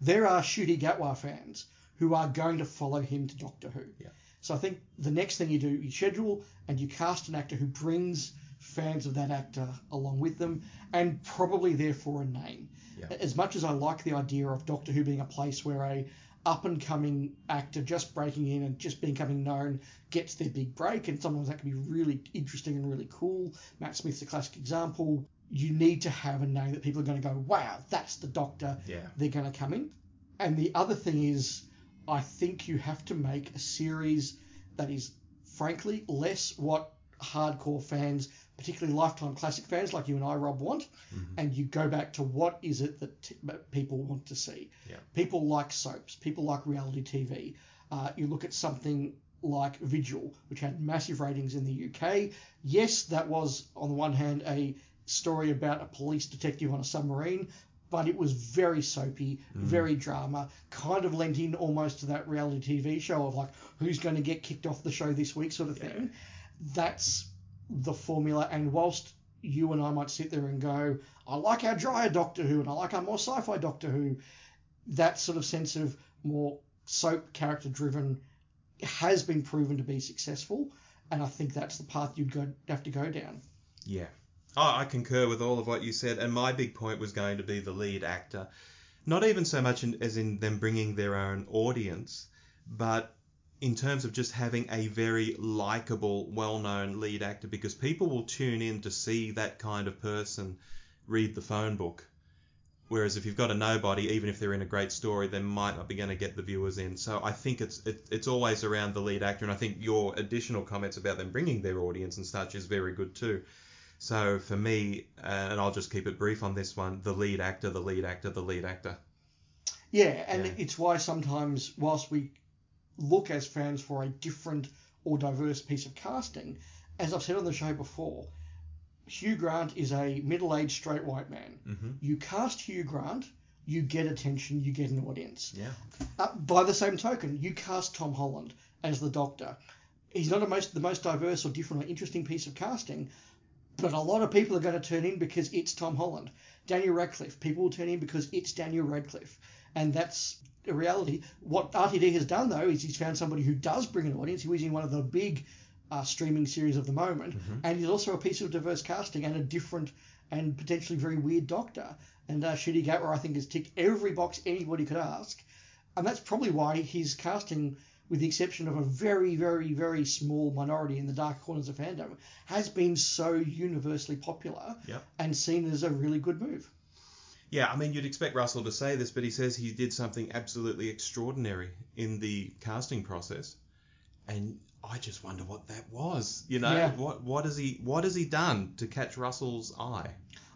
There are Ncuti Gatwa fans who are going to follow him to Doctor Who. Yeah. So I think the next thing you do, you schedule and you cast an actor who brings fans of that actor along with them, and probably therefore a name. Yeah. As much as I like the idea of Doctor Who being a place where a up and coming actor just breaking in and just becoming known gets their big break, and sometimes that can be really interesting and really cool. Matt Smith's a classic example. You need to have a name that people are going to go, wow, that's the Doctor. Yeah. They're going to come in. And the other thing is, I think you have to make a series that is, frankly, less what hardcore fans, particularly lifetime classic fans like you and I, Rob, want, Mm-hmm. and you go back to what is it that t- people want to see. Yeah. People like soaps. People like reality TV. Uh, you look at something like Vigil, which had massive ratings in the UK. Yes, that was on the one hand a story about a police detective on a submarine, but it was very soapy, very drama, kind of lent in almost to that reality TV show of like who's going to get kicked off the show this week sort of Yeah. thing. That's the formula. And whilst you and I might sit there and go, I like our drier Doctor Who and I like our more sci-fi Doctor Who, that sort of sense of more soap character driven has been proven to be successful. And I think that's the path you'd go, have to go down. Yeah. Oh, I concur with all of what you said, and my big point was going to be the lead actor. Not even so much in, as in them bringing their own audience, but in terms of just having a very likable, well known lead actor, because people will tune in to see that kind of person read the phone book. Whereas if you've got a nobody, even if they're in a great story, they might not be going to get the viewers in. So I think it's it, it's always around the lead actor, and I think your additional comments about them bringing their audience and such is very good too. So for me, uh, and I'll just keep it brief on this one, the lead actor, the lead actor, the lead actor. Yeah, and Yeah. it's why sometimes, whilst we look as fans for a different or diverse piece of casting, as I've said on the show before, Hugh Grant is a middle aged straight white man. Mm-hmm. You cast Hugh Grant, you get attention, you get an audience. Yeah. Uh, by the same token, you cast Tom Holland as the Doctor. He's not a most, the most diverse or different or interesting piece of casting, but a lot of people are going to turn in because it's Tom Holland. Daniel Radcliffe, people will turn in because it's Daniel Radcliffe. And that's a reality. What RTD has done, though, is he's found somebody who does bring an audience, who is in one of the big uh, streaming series of the moment, and he's also a piece of diverse casting and a different and potentially very weird Doctor. And uh, Ncuti Gatwa, I think, has ticked every box anybody could ask. And that's probably why his casting, with the exception of a very, very, very small minority in the dark corners of fandom, has been so universally popular Yep. and seen as a really good move. Yeah, I mean, you'd expect Russell to say this, but he says he did something absolutely extraordinary in the casting process, and I just wonder what that was. You know, Yeah. what what has he what has he done to catch Russell's eye?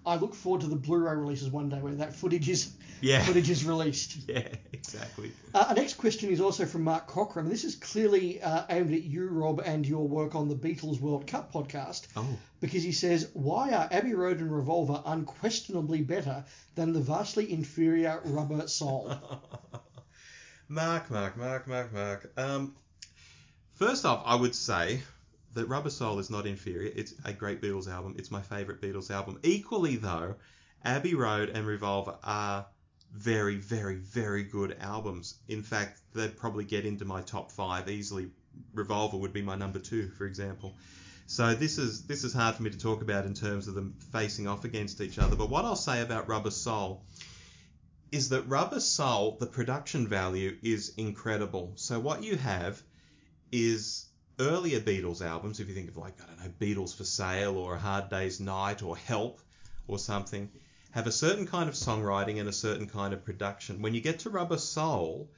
I look forward to the Blu-ray releases one day where that footage is Yeah, footage is released. yeah, exactly. Uh, our next question is also from Mark Cochran. This is clearly uh, aimed at you, Rob, and your work on the Beatles World Cup podcast. Oh, because he says, Why are Abbey Road and Revolver unquestionably better than the vastly inferior Rubber Soul? Mark, Mark, Mark, Mark, Mark. Um, first off, I would say that Rubber Soul is not inferior. It's a great Beatles album. It's my favourite Beatles album. Equally, though, Abbey Road and Revolver are very, very, very good albums. In fact, they'd probably get into my top five easily. Revolver would be my number two, for example. So this is this is hard for me to talk about in terms of them facing off against each other. But what I'll say about Rubber Soul is that Rubber Soul, the production value is incredible. So what you have is earlier Beatles albums, if you think of like, I don't know, Beatles for Sale or A Hard Day's Night or Help or something, have a certain kind of songwriting and a certain kind of production. When you get to Rubber Soul,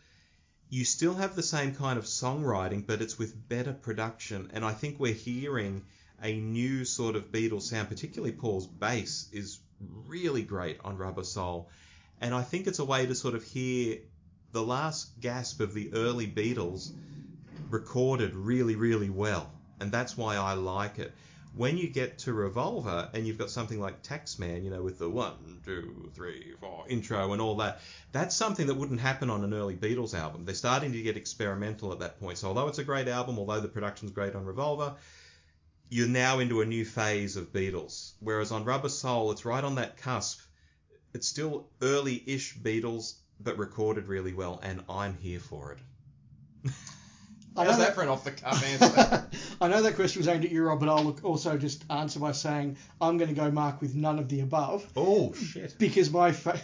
you still have the same kind of songwriting, but it's with better production. And I think we're hearing a new sort of Beatles sound, particularly Paul's bass is really great on Rubber Soul. And I think it's a way to sort of hear the last gasp of the early Beatles recorded really, really well, and that's why I like it. When you get to Revolver and you've got something like Taxman, you know, with the one, two, three, four intro and all that, that's something that wouldn't happen on an early Beatles album. They're starting to get experimental at that point. So although it's a great album, although the production's great on Revolver, you're now into a new phase of Beatles. Whereas on Rubber Soul, it's right on that cusp. It's still early-ish Beatles, but recorded really well, and I'm here for it. I How's know that that- for an off-the-cuff answer? I know that question was aimed at you, Rob, but I'll look, also just answer by saying I'm going to go Mark with none of the above oh shit! because my fa-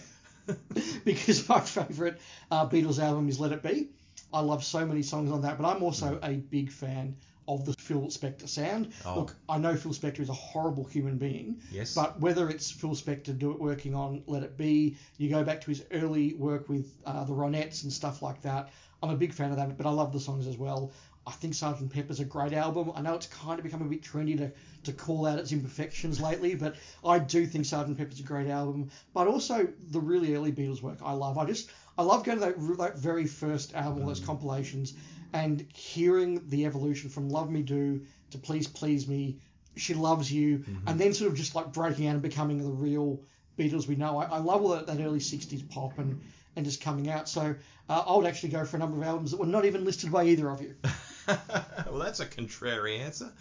because my favourite uh, Beatles album is Let It Be. I love so many songs on that, but I'm also a big fan of the Phil Spector sound. Oh. Look, I know Phil Spector is a horrible human being, Yes. but whether it's Phil Spector do it working on Let It Be, you go back to his early work with uh, the Ronettes and stuff like that. I'm a big fan of that, but I love the songs as well. I think Sgt. Pepper's a great album. I know it's kind of become a bit trendy to, to call out its imperfections lately, but I do think Sgt. Pepper's a great album. But also the really early Beatles work I love. I just I love going to that, that very first album, those mm. compilations, and hearing the evolution from Love Me Do to Please Please Me, She Loves You, mm-hmm. and then sort of just like breaking out and becoming the real Beatles we know. I, I love all that, that early 60s pop and, and just coming out. So uh, I would actually go for a number of albums that were not even listed by either of you. well, that's a contrary answer.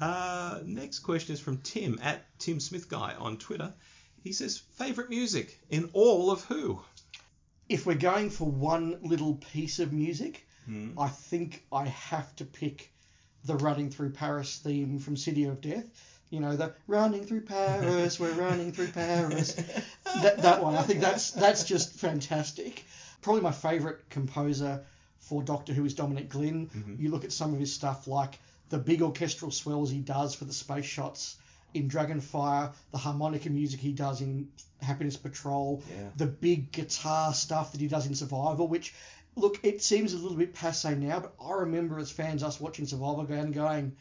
Uh, next question is from Tim at Tim Smith Guy on Twitter. He says, "Favorite music in all of who?" If we're going for one little piece of music, Hmm. I think I have to pick the Running Through Paris theme from City of Death. You know, the running through Paris, we're running through Paris. That, that one, I think that's that's just fantastic. Probably my favourite composer for Doctor Who is Dominic Glynn. Mm-hmm. You look at some of his stuff like the big orchestral swells he does for the space shots in Dragonfire, the harmonica music he does in Happiness Patrol, Yeah. the big guitar stuff that he does in Survival, which look, it seems a little bit passe now, but I remember as fans us watching Survival and going,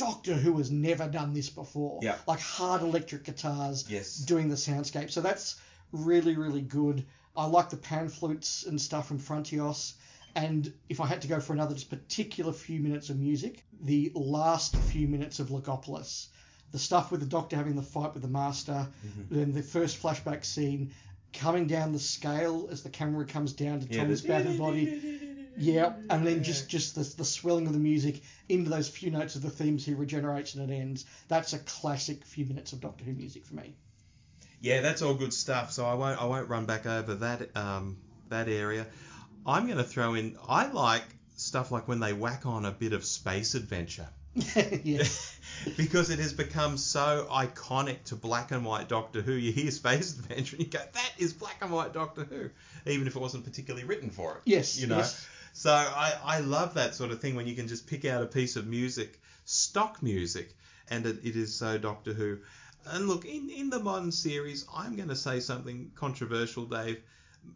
Doctor Who has never done this before. Yeah. Like hard electric guitars Yes. doing the soundscape. So that's really, really good. I like the pan flutes and stuff from Frontios. And if I had to go for another just particular few minutes of music, the last few minutes of Logopolis. The stuff with the Doctor having the fight with the Master, Mm-hmm. then the first flashback scene, coming down the scale as the camera comes down to Tom's battered body. Yeah, and then just just the, the swelling of the music into those few notes of the themes he regenerates and it ends. That's a classic few minutes of Doctor Who music for me. Yeah, that's all good stuff. So I won't I won't run back over that um, that area. I'm going to throw in. I like stuff like when they whack on a bit of space adventure. yeah, because it has become so iconic to black and white Doctor Who. You hear Space Adventure and you go, that is black and white Doctor Who, even if it wasn't particularly written for it. Yes, You know? yes. So I, I love that sort of thing when you can just pick out a piece of music, stock music, and it, it is so Doctor Who. And look, in, in the modern series, I'm going to say something controversial, Dave.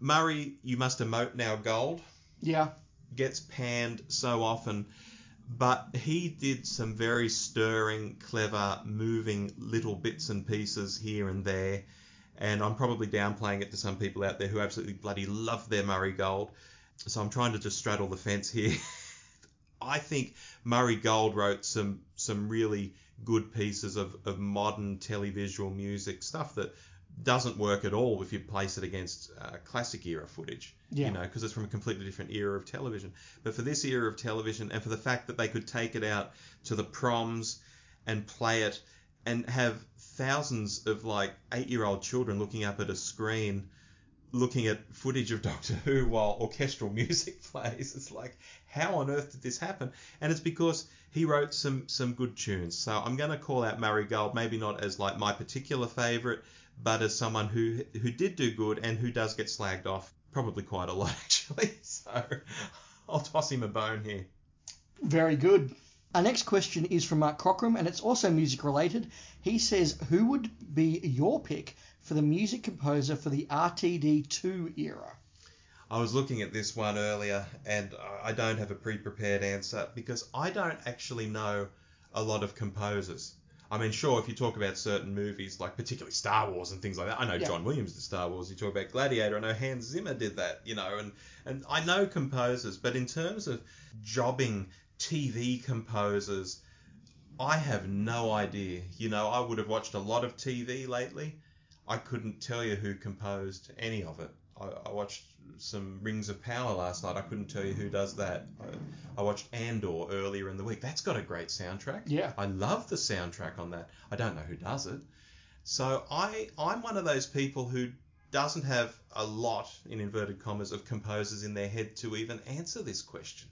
Murray, you must emote now gold yeah, gets panned so often, but he did some very stirring, clever, moving little bits and pieces here and there. And I'm probably downplaying it to some people out there who absolutely bloody love their Murray Gold. So I'm trying to just straddle the fence here. I think Murray Gold wrote some some really good pieces of, of modern televisual music, stuff that doesn't work at all if you place it against uh, classic era footage. Yeah. You know, because it's from a completely different era of television. But for this era of television, and for the fact that they could take it out to the proms and play it, and have thousands of like eight-year-old children looking up at a screen looking at footage of Doctor Who while orchestral music plays. It's like, how on earth did this happen? And it's because he wrote some some good tunes. So I'm going to call out Murray Gold, maybe not as like my particular favourite, but as someone who who did do good and who does get slagged off probably quite a lot actually. So I'll toss him a bone here. very good. Our next question is from Mark Cockram, and it's also music related. He says, "Who would be your pick for the music composer for the RTD2 era?" I was looking at this one earlier, and I don't have a pre-prepared answer because I don't actually know a lot of composers. I mean, sure, if you talk about certain movies, like particularly Star Wars and things like that, I know Yeah. John Williams did Star Wars. You talk about Gladiator, I know Hans Zimmer did that, you know, and, and I know composers, but in terms of jobbing TV composers, I have no idea. You know, I would have watched a lot of TV lately. I couldn't tell you who composed any of it. I, I watched some Rings of Power last night. I couldn't tell you who does that. I, I watched Andor earlier in the week. That's got a great soundtrack. Yeah. I love the soundtrack on that. I don't know who does it. So I I'm one of those people who doesn't have a lot in inverted commas of composers in their head to even answer this question.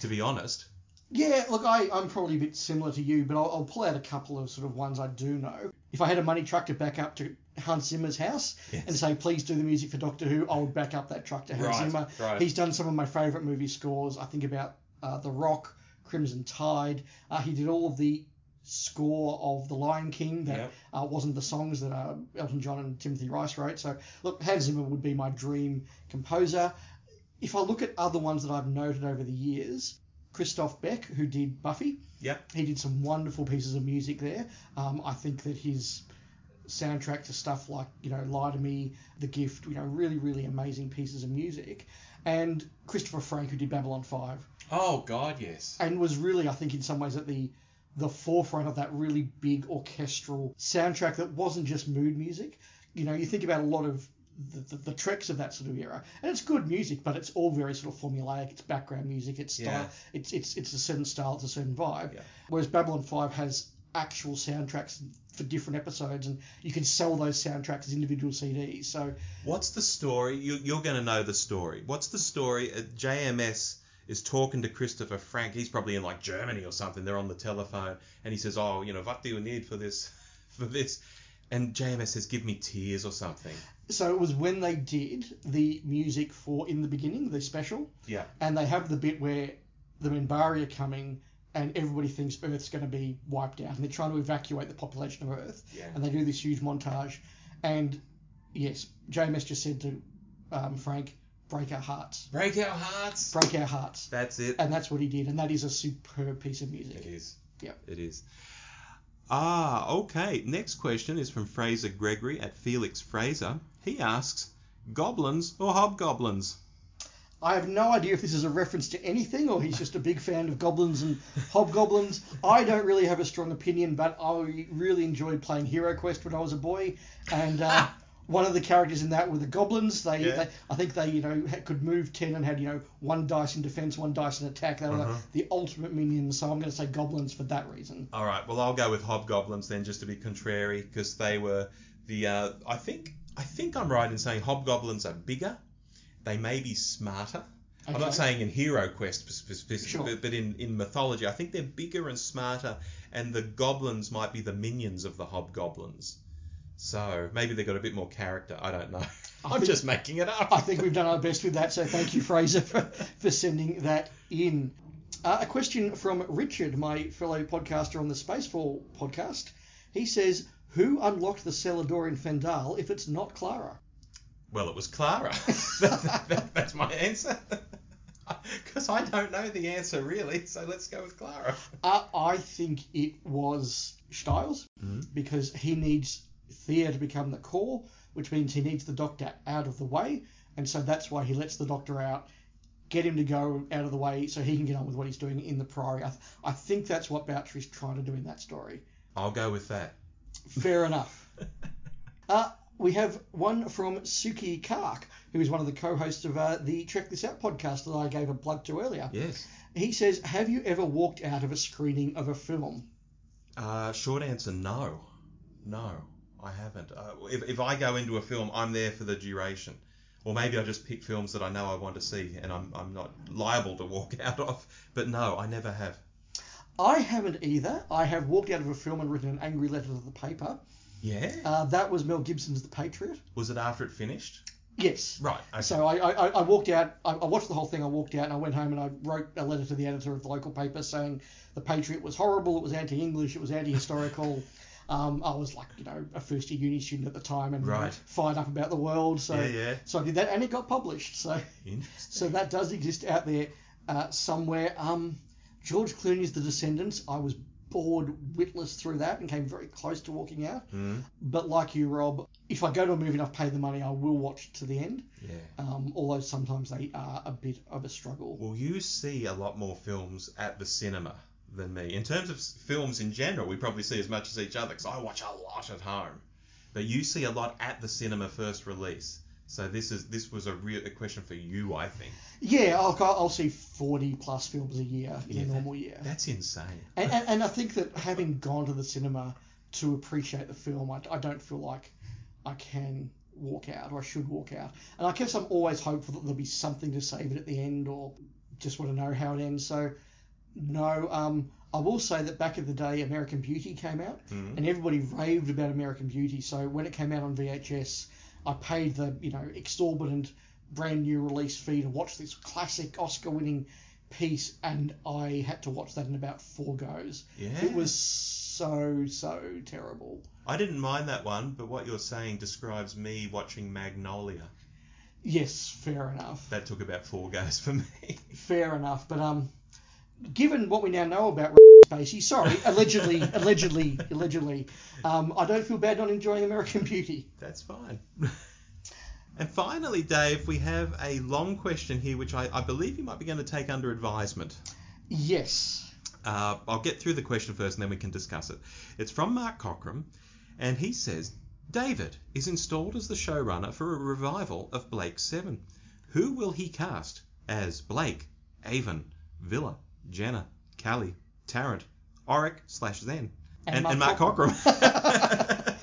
To be honest. Yeah, look, I, I'm probably a bit similar to you, but I'll, I'll pull out a couple of sort of ones I do know. If I had a money truck to back up to Hans Zimmer's house Yes. and say, please do the music for Doctor Who, I would back up that truck to Hans Right, Zimmer. right. He's done some of my favourite movie scores. I think about uh, The Rock, Crimson Tide. Uh, he did all of the score of The Lion King that Yep. uh, wasn't the songs that uh, Elton John and Timothy Rice wrote. So, look, Hans Zimmer would be my dream composer. If I look at other ones that I've noted over the years, Christoph Beck, who did Buffy, Yep. he did some wonderful pieces of music there. Um, I think that his soundtrack to stuff like you know Lie to Me, The Gift, you know, really really amazing pieces of music. And Christopher Franke, who did Babylon Five, Oh God, yes. and was really I think in some ways at the the forefront of that really big orchestral soundtrack that wasn't just mood music. You know, you think about a lot of the, the, the treks of that sort of era, and it's good music, but it's all very sort of formulaic. It's background music. It's style. Yeah. It's it's it's a certain style. It's a certain vibe. Yeah. Whereas Babylon Five has actual soundtracks for different episodes, and you can sell those soundtracks as individual CDs. So What's the story? You, you're going to know the story. What's the story? Uh, JMS is talking to Christopher Franke. He's probably in like Germany or something. They're on the telephone, and he says, "Oh, you know, what do you need for this? For this?" And JMS says, "Give me tears or something." so it was when they did the music for in the beginning, the special. Yeah. and they have the bit where the Minbari are coming and everybody thinks Earth's going to be wiped out and they're trying to evacuate the population of Earth Yeah. and they do this huge montage and yes JMS just said to um, Franke break our hearts Break our hearts. break our hearts That's it. and that's what he did and that is a superb piece of music It is. Yep. It is. Ah, okay. Next question is from Fraser Gregory at Felix Fraser. He asks, goblins or hobgoblins? I have no idea if this is a reference to anything or he's just a big fan of goblins and hobgoblins. I don't really have a strong opinion, but I really enjoyed playing Hero Quest when I was a boy, and uh, one of the characters in that were the goblins. They, Yeah. they I think they, you know, could move ten and had you know one dice in defense, one dice in attack. They were Uh-huh. the ultimate minions. So I'm going to say goblins for that reason. All right. Well, I'll go with hobgoblins then, just to be contrary, because they were the. Uh, I think I think I'm right in saying hobgoblins are bigger. They may be smarter. I'm not saying in Hero Quest Sure. but, but in, in mythology, I think they're bigger and smarter, and the goblins might be the minions of the hobgoblins. So maybe they've got a bit more character. I don't know. I'm think- just making it up. I think we've done our best with that, so thank you, Fraser, for, for sending that in. Uh, a question from Richard, my fellow podcaster on the Spacefall podcast. He says, Who unlocked the cellar door in Fendahl if it's not Clara? Well, it was Clara. that, that- that's my answer. Because I don't know the answer really, so let's go with Clara. Uh, I think it was Styles Mhm. because he needs Thea to become the core, which means he needs the Doctor out of the way, and so that's why he lets the Doctor out, get him to go out of the way so he can get on with what he's doing in the Priory. I, th- I think that's what Boucher is trying to do in that story. I'll go with that. Fair enough. Uh, we have one from Suki Kark, who is one of the co-hosts of uh, the Check This Out podcast that I gave a plug to earlier. Yes. He says, "Have you ever walked out of a screening of a film?" Uh, short answer, no. No, I haven't. Uh, if, if I go into a film, I'm there for the duration. Or maybe I just pick films that I know I want to see and I'm, I'm not liable to walk out of. But no, I never have. I haven't either. I have walked out of a film and written an angry letter to the paper. Yeah? Uh, that was Mel Gibson's The Patriot. Was it after it finished? Yes. Right. Okay. So I, I, I walked out. I, I watched the whole thing. I walked out and I went home and I wrote a letter to the editor of the local paper saying the Patriot was horrible. It was anti-English. It was anti-historical. um, I was like, you know, a first year uni student at the time and Right. fired up about the world. So Yeah, yeah. so I did that and it got published. So so that does exist out there uh, somewhere. Um, George Clooney's The Descendants. I was bored witless through that and came very close to walking out. Mm. But like you, Rob, if I go to a movie and I've paid the money, I will watch it to the end. Yeah. Um, although sometimes they are a bit of a struggle. Well, you see a lot more films at the cinema than me. In terms of films in general, we probably see as much as each other because I watch a lot at home. But you see a lot at the cinema first release. So this is this was a real a question for you, I think. Yeah, I'll, I'll see 40 plus films a year in Yeah, a normal year. That's insane. And, and, and I think that having gone to the cinema to appreciate the film, I, I don't feel like I can walk out or I should walk out. And I guess I'm always hopeful that there'll be something to save it at the end or just want to know how it ends. So, no, um, I will say that back in the day, American Beauty came out Mhm. and everybody raved about American Beauty. So when it came out on VHS, I paid the you know exorbitant brand new release fee to watch this classic Oscar-winning piece, and I had to watch that in about four goes. Yeah. It was so so terrible. I didn't mind that one, but what you're saying describes me watching Magnolia. Yes, fair enough. That took about four goes for me. Fair enough. But um, given what we now know about Spacey, sorry, allegedly, allegedly, allegedly, um, I don't feel bad not enjoying American Beauty. That's fine. and finally, Dave, we have a long question here, which I, I believe you might be going to take under advisement. Yes. Uh, I'll get through the question first and then we can discuss it. It's from Mark Cockram, and he says David is installed as the showrunner for a revival of Blake 7. Who will he cast as Blake, Avon, Vila, Jenna, Cally, Tarrant, Orac slash Zen, And and, Mark Cockram?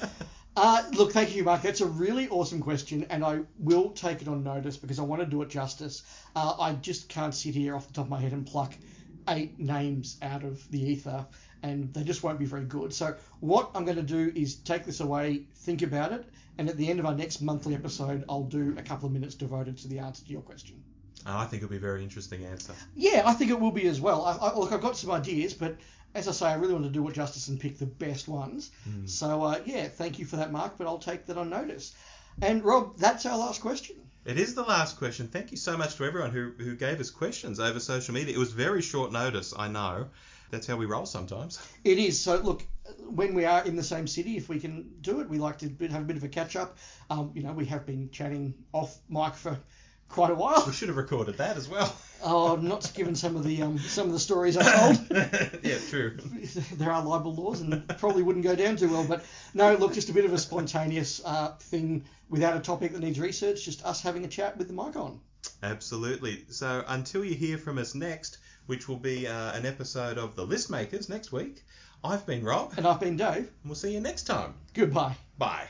Uh, look, thank you, Mark. That's a really awesome question, and I will take it on notice because I want to do it justice. Uh, I just can't sit here off the top of my head and pluck eight names out of the ether, and they just won't be very good. So, what I'm going to do is take this away, think about it, and at the end of our next monthly episode, I'll do a couple of minutes devoted to the answer to your question. Oh, I think it'll be a very interesting answer. Yeah, I think it will be as well. I, I, look, I've got some ideas, but as I say, I really want to do it justice and pick the best ones. So, uh, yeah, thank you for that, Mark, but I'll take that on notice. And, Rob, that's our last question. It is the last question. Thank you so much to everyone who, who gave us questions over social media. It was very short notice, I know. That's how we roll sometimes. It is. So, look, when we are in the same city, if we can do it, we like to have a bit of a catch up. Um, you know, we have been chatting off mic for quite a while. We should have recorded that as well. Oh, not given some of the um, some of the stories I told. yeah, true. there are libel laws and probably wouldn't go down too well. But no, look, just a bit of a spontaneous uh, thing without a topic that needs research, just us having a chat with the mic on. Absolutely. So until you hear from us next, which will be uh, an episode of The List Makers next week, I've been Rob, And I've been Dave. and we'll see you next time. Goodbye. Bye.